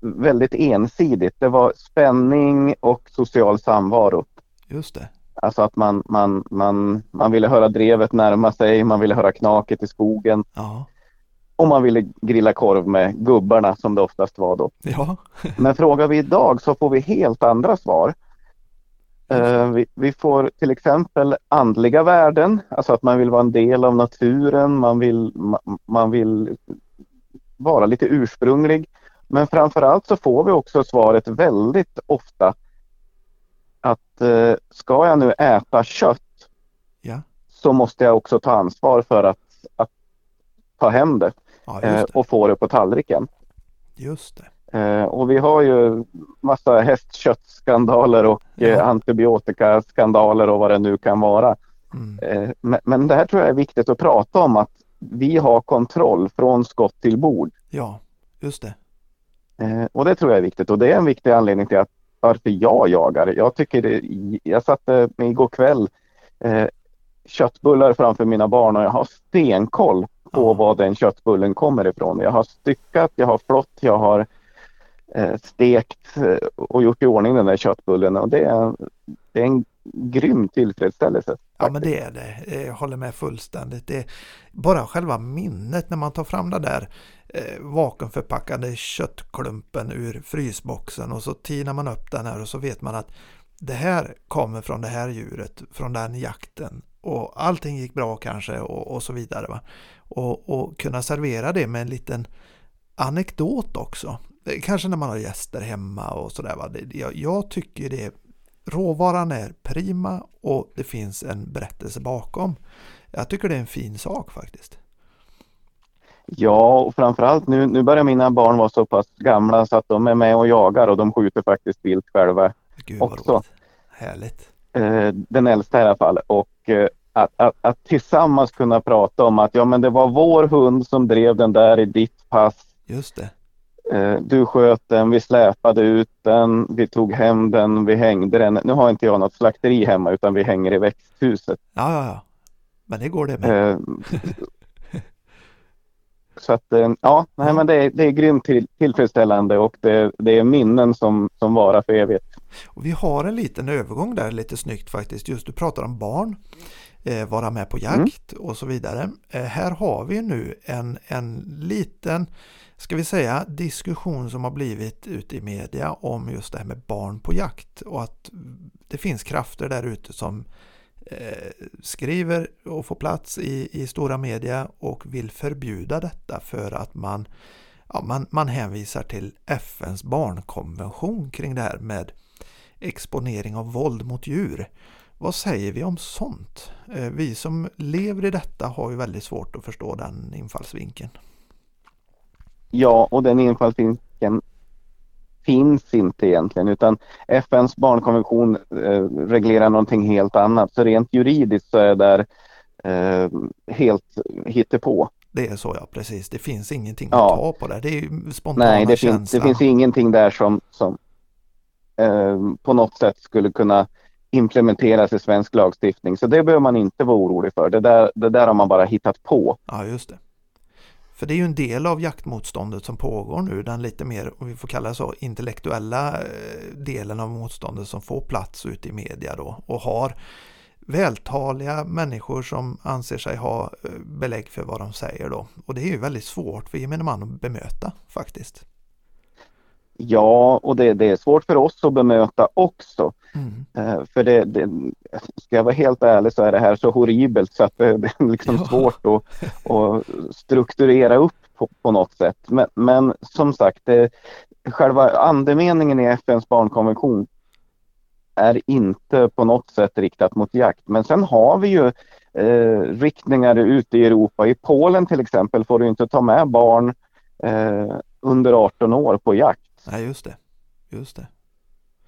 väldigt ensidigt. Det var spänning och social samvaro. Just det. Alltså att man, man, man, man ville höra drevet närma sig, man ville höra knaket i skogen Ja. Och man ville grilla korv med gubbarna som det oftast var då. Ja. Men frågar vi idag så får vi helt andra svar. Eh, vi, vi får till exempel andliga värden, alltså att man vill vara en del av naturen, man vill, man, man vill vara lite ursprunglig. Men framförallt så får vi också svaret väldigt ofta att eh, ska jag nu äta kött Ja. så måste jag också ta ansvar för att, att ta hem det Ja, eh, och få det på tallriken. Just det. Eh, och vi har ju massa hästköttskandaler och eh, Ja. antibiotikaskandaler och vad det nu kan vara. Mm. Eh, men, men det här tror jag är viktigt att prata om att vi har kontroll från skott till bord. Ja, just det. Eh, och det tror jag är viktigt och det är en viktig anledning till att varför jag jagar. Jag tycker det, jag satte mig igår kväll eh, köttbullar framför mina barn och jag har stenkoll på Ja. var den köttbullen kommer ifrån. Jag har styckat, jag har flott, jag har eh, stekt eh, och gjort i ordning den där köttbullen och det är, det är en grym tillfredsställelse. Ja men det är det. Jag håller med fullständigt. Det är bara själva minnet när man tar fram det där eh, vakuumförpackade köttklumpen ur frysboxen och så tinar man upp den här och så vet man att det här kommer från det här djuret, från den jakten och allting gick bra kanske och, och så vidare. Va? Och, och kunna servera det med en liten anekdot också. Eh, Kanske när man har gäster hemma och sådär. Jag, jag tycker det Råvaran är prima och det finns en berättelse bakom. Jag tycker det är en fin sak faktiskt. Ja, och framförallt nu, nu börjar mina barn vara så pass gamla så att de är med och jagar och de skjuter faktiskt vilt själva. Gud Också. Härligt. Eh, den äldsta i alla fall. Och att, att, att tillsammans kunna prata om att ja, men det var vår hund som drev den där i ditt pass. Just det. Eh, du sköt den, vi släpade ut den, vi tog hem den, vi hängde den. Nu har inte jag något slakteri hemma utan vi hänger i växthuset. Ja, ja, ja. Men det går det med. Så att eh, ja, nej, men det, är, det är grymt till, tillfredsställande och det, det är minnen som, som varar för evigt. Och vi har en liten övergång där lite snyggt faktiskt. Just du pratar om barn, eh, vara med på jakt och så vidare. Eh, här har vi nu en, en liten, ska vi säga, diskussion som har blivit ute i media om just det här med barn på jakt och att det finns krafter där ute som Eh, skriver och får plats i, i stora media och vill förbjuda detta för att man, ja, man, man hänvisar till FNs barnkonvention kring det här med exponering av våld mot djur. Vad säger vi om sånt? Eh, vi som lever i detta har ju väldigt svårt att förstå den infallsvinkeln. Ja, och den infallsvinkeln finns inte egentligen utan FNs barnkonvention eh, reglerar någonting helt annat. Så rent juridiskt så är det där eh, helt hittepå. Det är så ja, precis. Det finns ingenting Ja. att ta på där. Det är spontana Nej, det finns, det känslan. finns ingenting där som, som eh, på något sätt skulle kunna implementeras i svensk lagstiftning. Så det behöver man inte vara orolig för. Det där, det där har man bara hittat på. Ja, just det. För det är ju en del av jaktmotståndet som pågår nu, den lite mer, om vi får kalla det så, intellektuella eh, delen av motståndet som får plats ute i media då och har vältaliga människor som anser sig ha eh, belägg för vad de säger då. Och det är ju väldigt svårt för gemene man att bemöta faktiskt. Ja, och det, det är svårt för oss att bemöta också. Mm. Eh, för det, det, ska jag vara helt ärlig så är det här så horribelt så att det, det är liksom Ja. svårt att, att strukturera upp på, på något sätt. Men, men som sagt, det, själva andemeningen i FNs barnkonvention är inte på något sätt riktat mot jakt. Men sen har vi ju eh, riktningar ute i Europa. I Polen till exempel får du inte ta med barn eh, under 18 år på jakt. Nej, just det. Just det.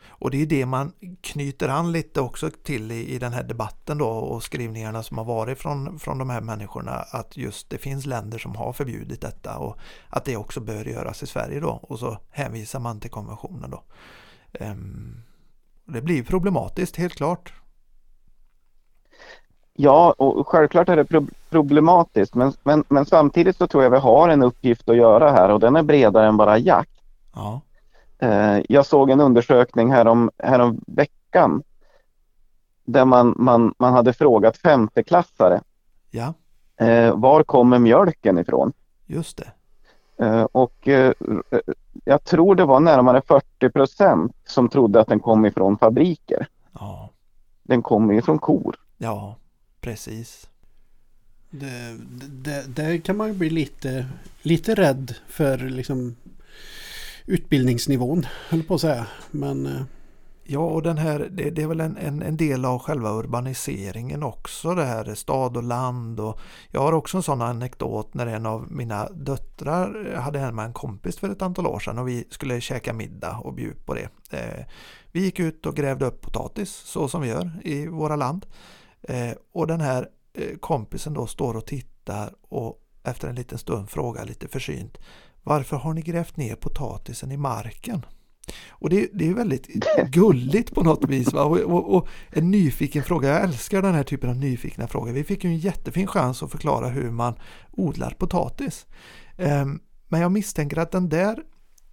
Och det är det man knyter an lite också till i, i den här debatten då och skrivningarna som har varit från, från de här människorna att just det finns länder som har förbjudit detta och att det också bör göras i Sverige då och så hänvisar man till konventionen då. Um, Det blir problematiskt, helt klart. Ja, och självklart är det problematiskt men, men, men samtidigt så tror jag vi har en uppgift att göra här och den är bredare än bara jakt. Ja. Eh, jag såg en undersökning härom, härom veckan där man, man, man hade frågat femteklassare Ja, eh, var kommer mjölken ifrån? just det. Eh, och jag tror det var närmare 40 procent som trodde att den kom ifrån fabriker. Ja, Den kommer ifrån kor. ja precis. Det, det, det kan man ju bli lite, lite rädd för liksom utbildningsnivån, höll på att säga. Men eh, Ja, och den här, det, det är väl en, en, en del av själva urbaniseringen också, det här stad och land. Och jag har också en sån anekdot när en av mina döttrar hade hemma en kompis för ett antal år sedan och vi skulle käka middag och bjuda på det. Eh, vi gick ut och grävde upp potatis så som vi gör i våra land. Eh, och den här eh, kompisen då står och tittar och efter en liten stund frågar lite försynt varför har ni grävt ner potatisen i marken? Och det, det är väldigt gulligt på något vis. Va? Och, och, och, en nyfiken fråga. Jag älskar den här typen av nyfikna frågor. Vi fick ju en jättefin chans att förklara hur man odlar potatis. Um, men jag misstänker att den där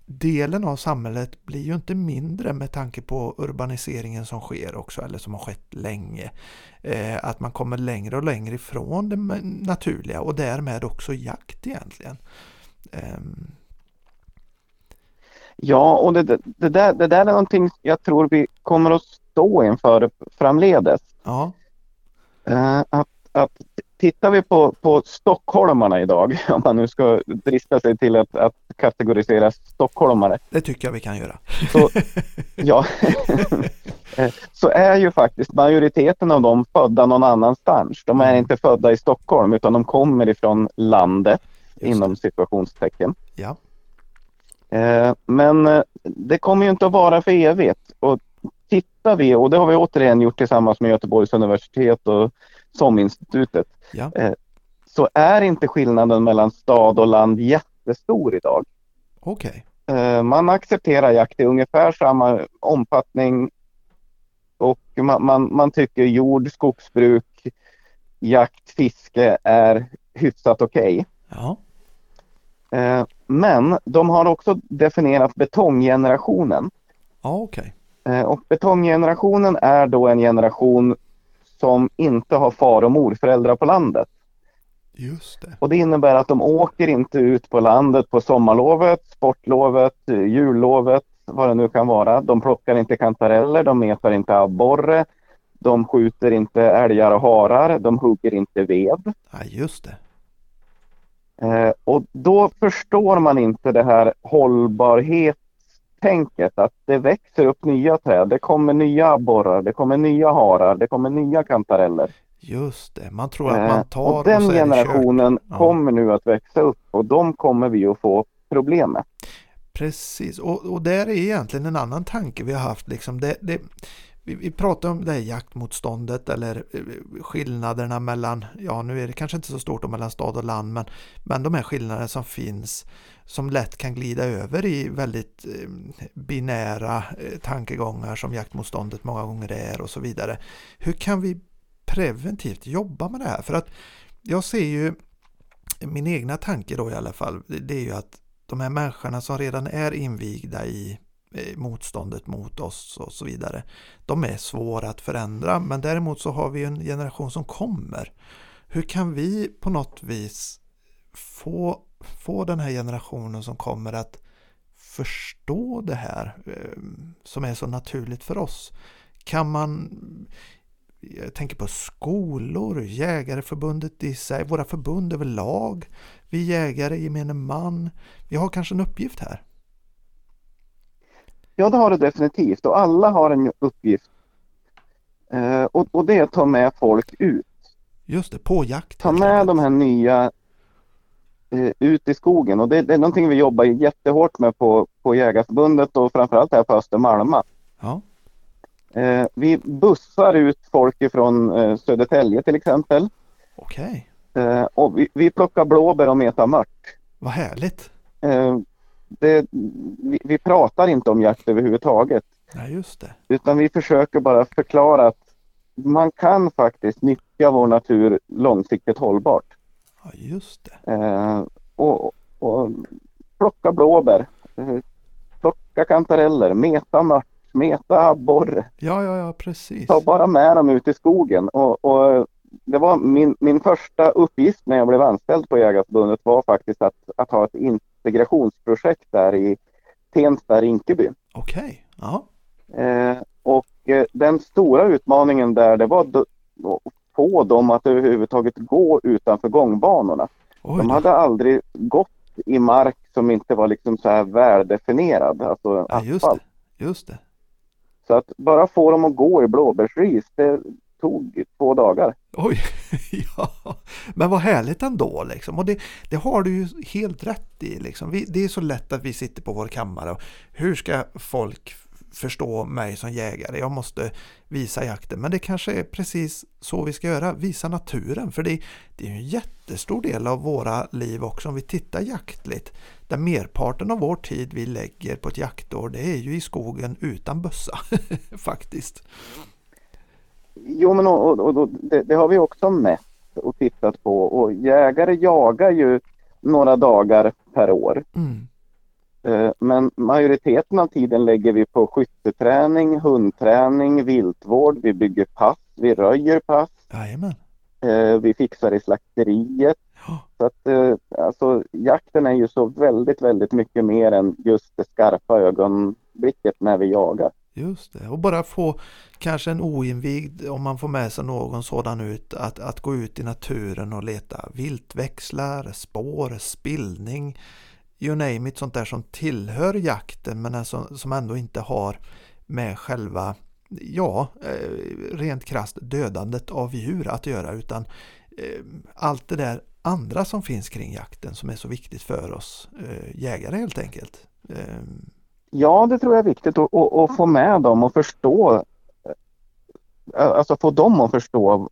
delen av samhället blir ju inte mindre med tanke på urbaniseringen som sker också eller som har skett länge. Eh, att man kommer längre och längre ifrån det naturliga och därmed också jakt egentligen. Um, Ja, och det, det, där, det där är någonting jag tror vi kommer att stå inför framledes. Ja. Uh, att, att tittar vi på, på stockholmarna idag, om man nu ska drista sig till att, att kategorisera stockholmare. Det tycker jag vi kan göra. Så, ja, så är ju faktiskt majoriteten av dem födda någon annanstans. De är Mm. inte födda i Stockholm utan de kommer ifrån landet Just inom situationstecken. Ja. Eh, Men eh, det kommer ju inte att vara för evigt. Och tittar vi, och det har vi återigen gjort tillsammans med Göteborgs universitet och SOM-institutet, Ja. eh, så är inte skillnaden mellan stad och land jättestor idag. Okej. Eh, Man accepterar jakt i ungefär samma omfattning och man, man, man tycker jord, skogsbruk, jakt, fiske är hyfsat okej. Ja. Eh, Men de har också definierat betonggenerationen. Ja, okej. Eh, Och betonggenerationen är då en generation som inte har far och morföräldrar på landet. Just det. Och det innebär att de åker inte ut på landet på sommarlovet, sportlovet, jullovet, vad det nu kan vara. De plockar inte kantareller, de metar inte abborre, de skjuter inte älgar och harar, de hugger inte ved. Ja, just det. Eh, och då förstår man inte det här hållbarhetstänket att det växer upp nya träd, det kommer nya abborrar, det kommer nya harar, det kommer nya kantareller. Just det. Man tror att Eh, man tar och den generationen Ja. kommer nu att växa upp och de kommer vi att få problem med. Precis, och, och där är egentligen en annan tanke vi har haft. Liksom det, det, vi, vi pratar om det här jaktmotståndet eller eh, skillnaderna mellan, ja nu är det kanske inte så stort mellan stad och land, men, men de här skillnaderna som finns som lätt kan glida över i väldigt eh, binära eh, tankegångar som jaktmotståndet många gånger är och så vidare. Hur kan vi preventivt jobba med det här? För att jag ser ju min egna tanke då i alla fall, det är ju att de här människorna som redan är invigda i Eh, motståndet mot oss och så vidare. De är svåra att förändra men däremot så har vi en generation som kommer. Hur kan vi på något vis få, få den här generationen som kommer att förstå det här eh, som är så naturligt för oss? Kan man jag tänker på skolor, Jägareförbundet i sig, våra förbund överlag, vi jägare, gemene man. Vi har kanske en uppgift här. Ja, det har det definitivt och alla har en uppgift. Eh, och, och det är att ta med folk ut. Just det, på jakt. Ta med de här nya eh, ut i skogen och det, det är någonting vi jobbar jättehårt med på, på Jägarförbundet och framförallt här på Östermalma. Ja, Eh, vi bussar ut folk ifrån eh, Södertälje till exempel. okej. Eh, och vi, vi plockar blåbär och metar mört. Vad härligt. Det, vi, vi pratar inte om jakt överhuvudtaget. Nej, just det. Utan vi försöker bara förklara att man kan faktiskt nyttja vår natur långsiktigt hållbart. Ja, just det. Eh, och, och plocka blåbär, eh, plocka kantareller, meta mört, meta abborre. Ja, ja, ja, precis. Ta bara med dem ut i skogen. Och, och det var min, min första uppgift när jag blev anställd på Jägarförbundet var faktiskt att, att ha ett integrationsprojekt där i Tensta, Rinkeby. Okej, ja. Eh, och eh, den stora utmaningen där det var att få dem att överhuvudtaget gå utanför gångbanorna. De hade aldrig gått i mark som inte var liksom så här väldefinierad, alltså ja, just asfalt. det. Just det. Så att bara få dem att gå i blåbärsris, det tog två dagar. Oj, ja. Men vad härligt ändå liksom. Och det, det har du ju helt rätt i liksom. Vi, det är så lätt att vi sitter på vår kammare och hur ska folk förstå mig som jägare? Jag måste visa jakten. Men det kanske är precis så vi ska göra. Visa naturen. För det, det är en jättestor del av våra liv också om vi tittar jaktligt. Där merparten av vår tid vi lägger på ett jaktår det är ju i skogen utan bössa faktiskt. Jo, men och, och, och, det, det har vi också mätt och tittat på och jägare jagar ju några dagar per år. Mm. Eh, Men majoriteten av tiden lägger vi på skytteträning, hundträning, viltvård, vi bygger pass, vi röjer pass, Jajamän. eh, vi fixar i slakteriet. Ja. Så att eh, alltså jakten är ju så väldigt, väldigt mycket mer än just det skarpa ögonblicket när vi jagar. Just det, och bara få kanske en oinvigd, om man får med sig någon sådan ut, att, att gå ut i naturen och leta viltväxlar, spår, spillning, you name it, sånt där som tillhör jakten men alltså, som ändå inte har med själva, ja, eh, rent krasst dödandet av djur att göra utan eh, allt det där andra som finns kring jakten som är så viktigt för oss eh, jägare helt enkelt. Ehm, Eh, Ja, det tror jag är viktigt att, att, att få med dem och förstå, eh, alltså få dem att förstå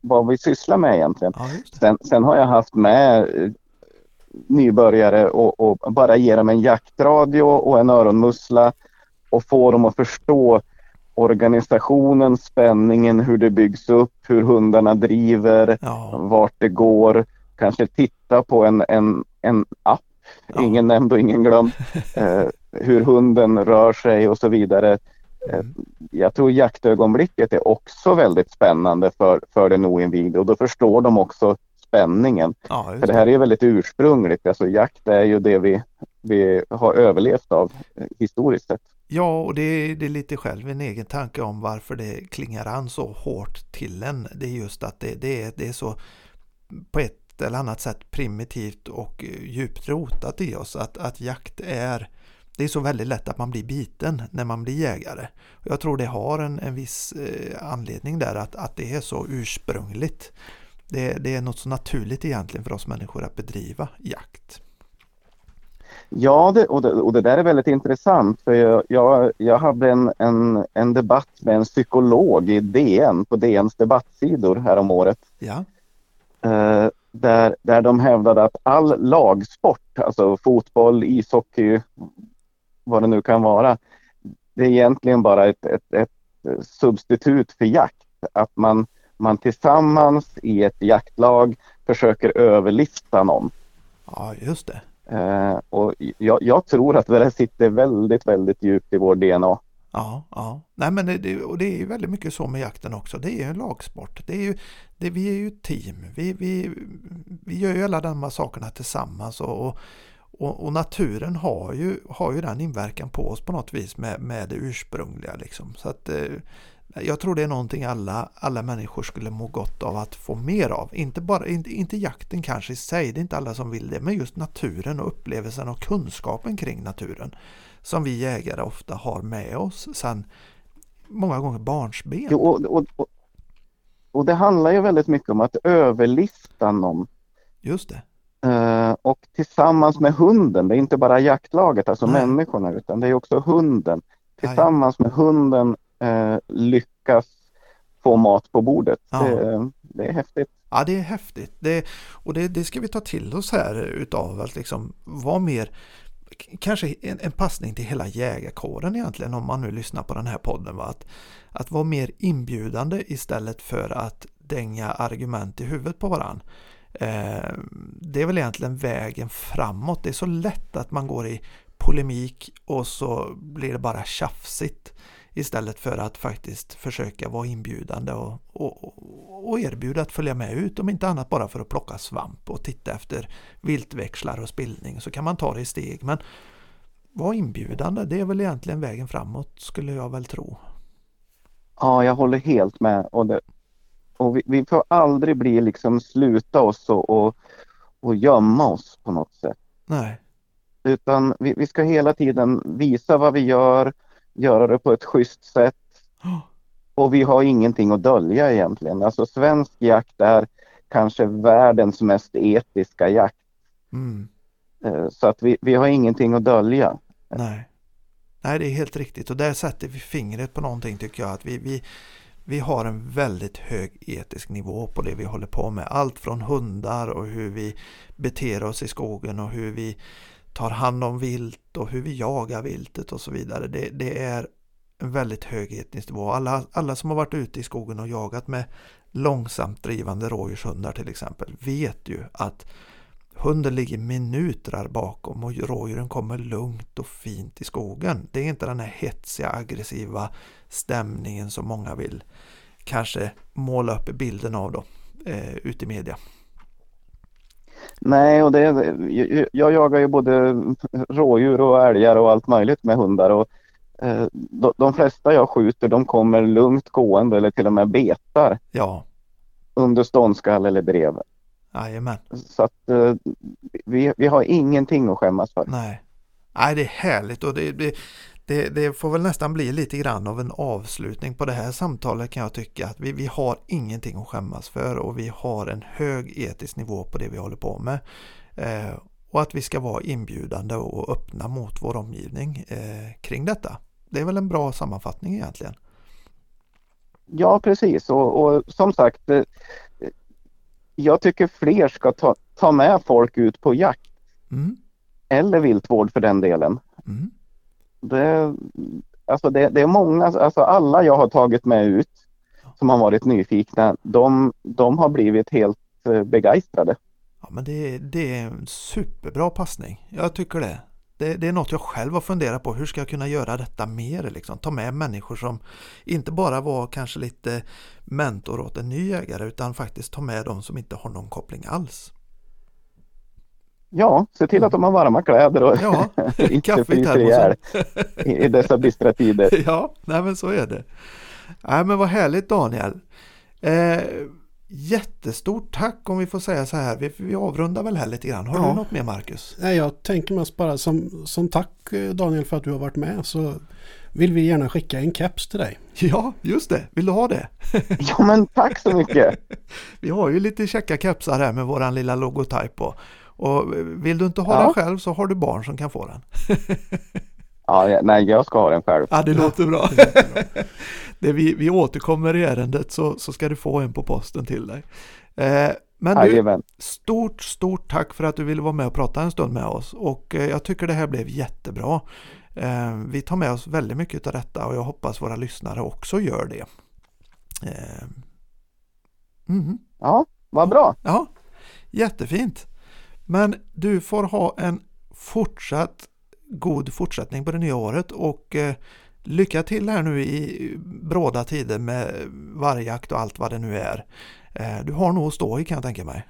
vad vi sysslar med egentligen. ja. Sen, sen har jag haft med eh, nybörjare och, och bara ge dem en jaktradio och en öronmussla och få dem att förstå organisationen, spänningen, hur det byggs upp, hur hundarna driver, Ja, vart det går. Kanske titta på en, en, en app, Ja. ingen nämnd och ingen glömd, eh, hur hunden rör sig och så vidare. Eh, Mm. Jag tror jaktögonblicket är också väldigt spännande för, för den oinvigde och då förstår de också spänningen. ja, För just det här är väldigt ursprungligt, alltså jakt är ju det vi, vi har överlevt av eh, historiskt sett. Ja, och det är, det är lite själv en egen tanke om varför det klingar an så hårt till en. Det är just att det, det, är, det är så på ett eller annat sätt primitivt och eh, djupt rotat i oss att, att jakt är det är så väldigt lätt att man blir biten när man blir jägare. Jag tror det har en, en viss eh, anledning där att, att det är så ursprungligt. Det, det är något så naturligt egentligen för oss människor att bedriva jakt. Ja, det, och, det, och det där är väldigt intressant för jag, jag, jag hade en, en, en debatt med en psykolog i DN på DNs debattsidor härom året. Ja, Eh, där, där de hävdade att all lagsport, alltså fotboll, ishockey, vad det nu kan vara, det är egentligen bara ett, ett, ett substitut för jakt. Att man, man tillsammans i ett jaktlag försöker överlista någon. ja just det. Eh, och jag, jag tror att det där sitter väldigt, väldigt djupt i vår DNA. Ja, ja. Nej, men det, och det är ju väldigt mycket så med jakten också. Det är ju en lagsport. Det är ju, det, vi är ju ett team. Vi, vi, vi gör ju alla de här sakerna tillsammans och, och, och naturen har ju, har ju den inverkan på oss på något vis med, med det ursprungliga. Liksom. Så att, eh, jag tror det är någonting alla, alla människor skulle må gott av att få mer av. Inte, bara, inte, inte jakten kanske i sig, det är inte alla som vill det, men just naturen och upplevelsen och kunskapen kring naturen som vi jägare ofta har med oss sen många gånger barnsben. Och, och, och, och det handlar ju väldigt mycket om att överlista någon. Just det. Eh, och tillsammans med hunden, det är inte bara jaktlaget, alltså Nej. människorna, utan det är också hunden. Tillsammans med hunden eh, lyckas få mat på bordet. Ja. Det, det är häftigt. Ja, det är häftigt. Det, och det, det ska vi ta till oss här utav att liksom vara mer kanske en, en passning till hela jägarkåren egentligen om man nu lyssnar på den här podden. Va? Att, att vara mer inbjudande istället för att dänga argument i huvudet på varann. Eh, det är väl egentligen vägen framåt. Det är så lätt att man går i polemik och så blir det bara tjafsigt istället för att faktiskt försöka vara inbjudande och, och, och, erbjuda att följa med ut om inte annat bara för att plocka svamp och titta efter viltväxlar och spillning så kan man ta det i steg men var inbjudande det är väl egentligen vägen framåt skulle jag väl tro. Ja, jag håller helt med och, det, och vi, vi, får aldrig bli liksom sluta oss och, och, och gömma oss på något sätt. Nej. Utan vi, vi ska hela tiden visa vad vi gör, göra det på ett schysst sätt. Och vi har ingenting att dölja egentligen. Alltså svensk jakt är kanske världens mest etiska jakt. Mm. Eh, så att vi, vi har ingenting att dölja. Nej. Nej, det är helt riktigt och där sätter vi fingret på någonting tycker jag. Att vi, vi, vi har en väldigt hög etisk nivå på det vi håller på med. Allt från hundar och hur vi beter oss i skogen och hur vi tar hand om vilt och hur vi jagar viltet och så vidare. Det, det är en väldigt hög etnisk nivå. Alla, alla som har varit ute i skogen och jagat med långsamt drivande rådjurshundar till exempel vet ju att hunden ligger minuter bakom och rådjuren kommer lugnt och fint i skogen. Det är inte den här hetsiga aggressiva stämningen som många vill kanske måla upp bilden av då eh, ute i media. Nej, och det, jag, jag jagar ju både rådjur och älgar och allt möjligt med hundar. Och, eh, de, de, flesta jag skjuter de kommer lugnt gående eller till och med betar. Ja. Under ståndskall eller brev. Jajamän. Så att eh, vi, vi har ingenting att skämmas för. Nej. Nej, det är härligt och det, det, det, det, får väl nästan bli lite grann av en avslutning på det här samtalet kan jag tycka. att Vi, vi har ingenting att skämmas för och vi har en hög etisk nivå på det vi håller på med. Eh, och att vi ska vara inbjudande och öppna mot vår omgivning eh, kring detta. Det är väl en bra sammanfattning egentligen. Ja precis och, och som sagt eh, jag tycker fler ska ta, ta med folk ut på jakt. Mm. Eller viltvård för den delen. Mm. Det, alltså det, det, är många, alltså alla jag har tagit med ut som har varit nyfikna, de, de har blivit helt eh, begeistrade. Ja men det, det är en superbra passning. Jag tycker det. Det. det. är något jag själv har funderat på. Hur ska jag kunna göra detta mer? Liksom? Ta med människor som inte bara var kanske lite mentor åt en ny jägare utan faktiskt ta med de som inte har någon koppling alls. Ja, se till att de har varma kläder och ja, inte fryser ihjäl i dessa bistra tider. Ja, nej men så är det. Nej men vad härligt Daniel. Eh, jättestort tack om vi får säga så här. Vi, vi avrundar väl här lite grann. Har ja. du något mer Marcus? Nej, jag tänker mest bara som, som tack eh, Daniel för att du har varit med så vill vi gärna skicka en keps till dig. Ja, just det. Vill du ha det? ja, men tack så mycket. vi har ju lite käcka kepsar här med våran lilla logotyp på. Och vill du inte ha ja. den själv så har du barn som kan få den. ja, nej, jag ska ha den själv. Ja, det låter bra. Det vi, vi återkommer i ärendet så, så ska du få en på posten till dig. Eh, men du, stort, stort tack för att du ville vara med och prata en stund med oss och eh, jag tycker det här blev jättebra. Eh, vi tar med oss väldigt mycket av detta och jag hoppas våra lyssnare också gör det. Mm. Ja, vad bra. Ja, jättefint. Men du får ha en fortsatt god fortsättning på det nya året och eh, lycka till här nu i bråda tider med vargjakt och allt vad det nu är. Eh, du har nog att stå i kan jag tänka mig.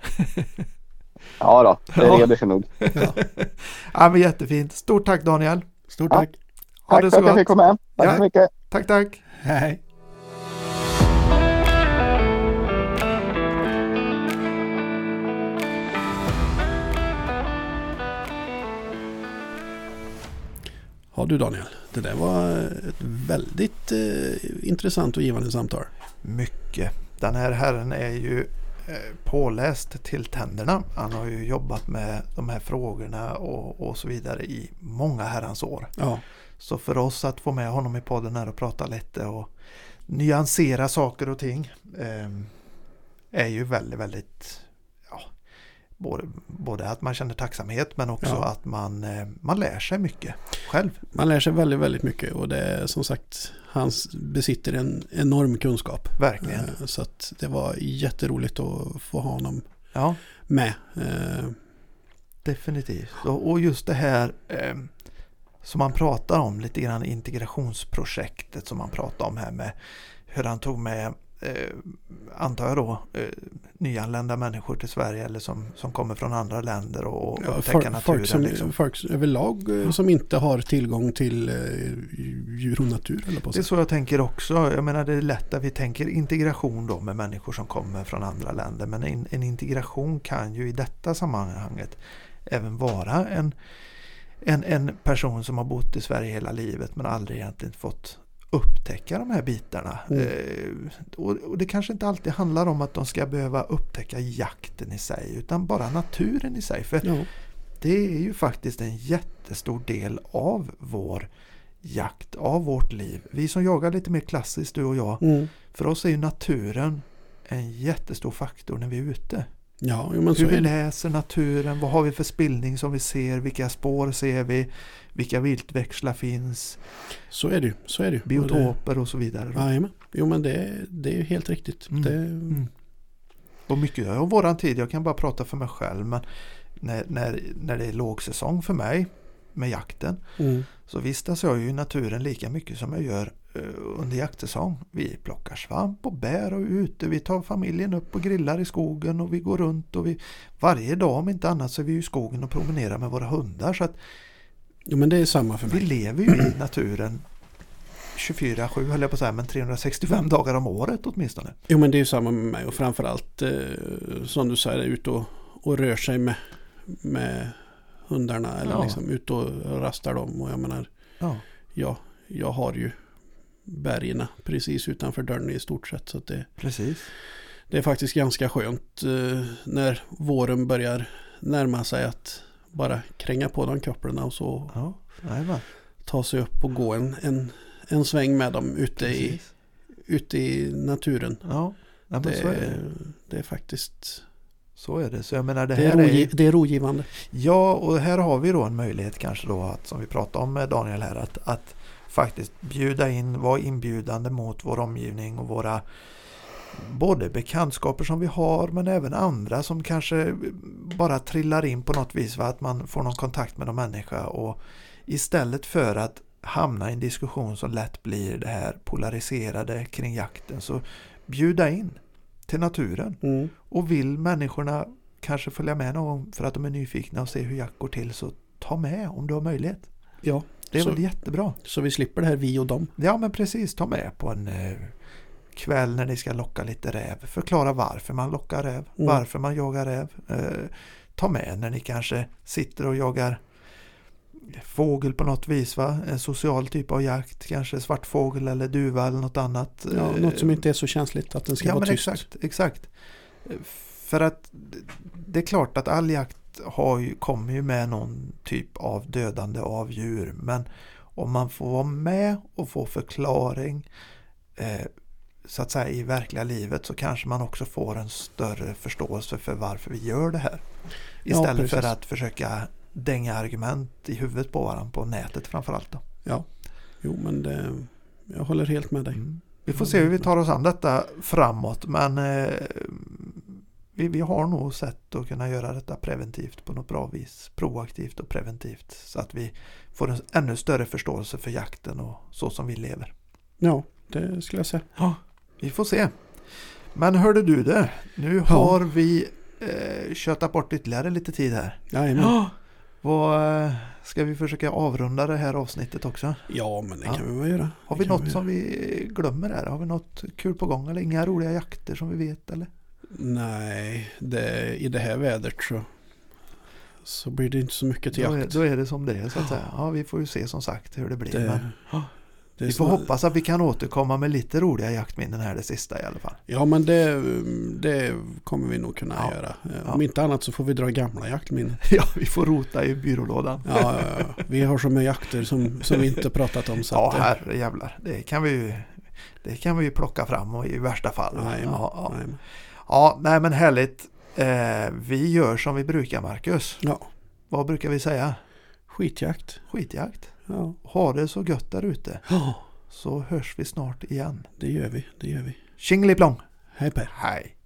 ja då, det reder sig nog. ja. ja, men jättefint. Stort tack Daniel. Stort tack. Ja. Ha tack för att jag fick komma. Tack ja. så mycket. Tack, tack. Hej. Ja du Daniel, det där var ett väldigt eh, intressant och givande samtal. Mycket. Den här herren är ju eh, påläst till tänderna. Han har ju jobbat med de här frågorna och, och så vidare i många herrans år. Ja. Så för oss att få med honom i podden här och prata lite och nyansera saker och ting eh, är ju väldigt, väldigt både, både att man känner tacksamhet men också Ja. att man, eh, man lär sig mycket själv. Man lär sig väldigt, väldigt mycket och det är som sagt, han besitter en enorm kunskap. Verkligen. Eh, Så att det var jätteroligt att få ha honom Ja, med. Eh, definitivt. Och, just det här som man pratar om lite grann integrationsprojektet som man pratar om här med hur han tog med eh, antar jag då eh, nyanlända människor till Sverige eller som, som kommer från andra länder och, och Ja, upptäcka folk, naturen. folk, som, liksom. folk överlag eh, som inte har tillgång till eh, djur och natur eller på Det är så jag tänker också. Jag menar det är lätt att vi tänker integration då med människor som kommer från andra länder. Men en, en integration kan ju i detta sammanhanget även vara en, en, en person som har bott i Sverige hela livet men aldrig egentligen fått upptäcka de här bitarna. Mm. Eh, och, och det kanske inte alltid handlar om att de ska behöva upptäcka jakten i sig utan bara naturen i sig. För Ja, det är ju faktiskt en jättestor del av vår jakt, av vårt liv. Vi som jagar lite mer klassiskt, du och jag, mm. för oss är ju naturen en jättestor faktor när vi är ute. Ja jo, Hur vi läser naturen, vad har vi för spillning som vi ser, vilka spår ser vi, vilka viltväxlar finns, Så är det ju. Så är det ju. Och det- biotoper och så vidare. Jajamän. Jo men det, det är helt riktigt. Mm. Det, Mm. Och mycket av våran tid, jag kan bara prata för mig själv, men när, när, när det är lågsäsong för mig med jakten mm. så vistas jag ju i naturen lika mycket som jag gör under jaktsäsong. Vi plockar svamp och bär och är ute. Vi tar familjen upp och grillar i skogen och vi går runt och vi varje dag om inte annat så är vi i skogen och promenerar med våra hundar. Så att Jo men det är samma för vi mig. lever ju i naturen 24-7 höll jag på att säga, men 365 dagar om året åtminstone. Jo men det är ju samma med mig och framförallt eh, som du säger ut och, och rör sig med, med hundarna eller Ja. liksom ut och rastar dem och jag menar Ja, ja, jag har ju bergen precis utanför dörren i stort sett så det, precis. det är faktiskt ganska skönt eh, när våren börjar närma sig att bara kränga på de kopplarna och så Ja, ta sig upp och gå en, en, en sväng med dem ute i, ute i naturen. Ja, ja Det, är det. är, det är faktiskt Så är det. Så jag menar det det är, här är rogi, det är rogivande. Ja, och här har vi då en möjlighet kanske då att, som vi pratade om med Daniel här, att, att faktiskt bjuda in, vara inbjudande mot vår omgivning och våra både bekantskaper som vi har men även andra som kanske bara trillar in på något vis, va? att man får någon kontakt med någon människa och istället för att hamna i en diskussion som lätt blir det här polariserade kring jakten så bjuda in till naturen. Mm. Och vill människorna kanske följa med någon för att de är nyfikna och se hur jakt går till så ta med om du har möjlighet. Ja, Det är Så- väl jättebra. så vi slipper det här vi och dem. Ja men precis, ta med på en eh, kväll när ni ska locka lite räv. Förklara varför man lockar räv, Mm. varför man jagar räv. Eh, ta med när ni kanske sitter och jagar fågel på något vis va? En social typ av jakt, kanske svartfågel eller duva eller något annat. Ja, Eh, något som inte är så känsligt att den ska ja, vara men tyst. Exakt, exakt. För att det är klart att all jakt har ju, kommer ju med någon typ av dödande av djur. Men om man får vara med och få förklaring eh, så att säga i verkliga livet så kanske man också får en större förståelse för varför vi gör det här. Ja, Istället för precis. att försöka dänga argument i huvudet på varandra på nätet framförallt. Då. Ja, jo men det, jag håller helt med dig. Mm. Vi får se hur vi tar oss an detta framåt men eh, vi, vi har nog sätt att kunna göra detta preventivt på något bra vis. Proaktivt och preventivt så att vi får en ännu större förståelse för jakten och så som vi lever. Ja, det skulle jag säga. Ja, vi får se. Men hörde du det, nu Ja. har vi eh, köttat bort ytterligare lite tid här. Jajamän. Ja. Vad, eh, ska vi försöka avrunda det här avsnittet också? Ja, men det Ja. kan vi väl göra. Har vi något som vi glömmer här? Har vi något kul på gång eller inga roliga jakter som vi vet eller? Nej, det, i det här vädret så, så blir det inte så mycket till Då är, jakt. då är det som det är så att säga. Ja, vi får ju se som sagt hur det blir. Det, men det vi får snarare- hoppas att vi kan återkomma med lite roliga jaktminnen här det sista i alla fall. Ja, men det, det kommer vi nog kunna Ja. göra. Eh, Ja. Om inte annat så får vi dra gamla jaktminnen. Ja, vi får rota i byrålådan. Ja. Vi har så mycket jakter som, som vi inte pratat om. Så Ja, att, eh, herre jävlar. Det kan vi ju det kan vi ju plocka fram och i värsta fall. nej, nej. Ja, nej men härligt. Eh, vi gör som vi brukar Marcus. Ja, Vad brukar vi säga? skitjakt. Skitjakt. Ja. Ha det så gött där ute. ja, Så hörs vi snart igen. det gör vi. Det gör vi. Tjingeliplong! Hej Per. Hej!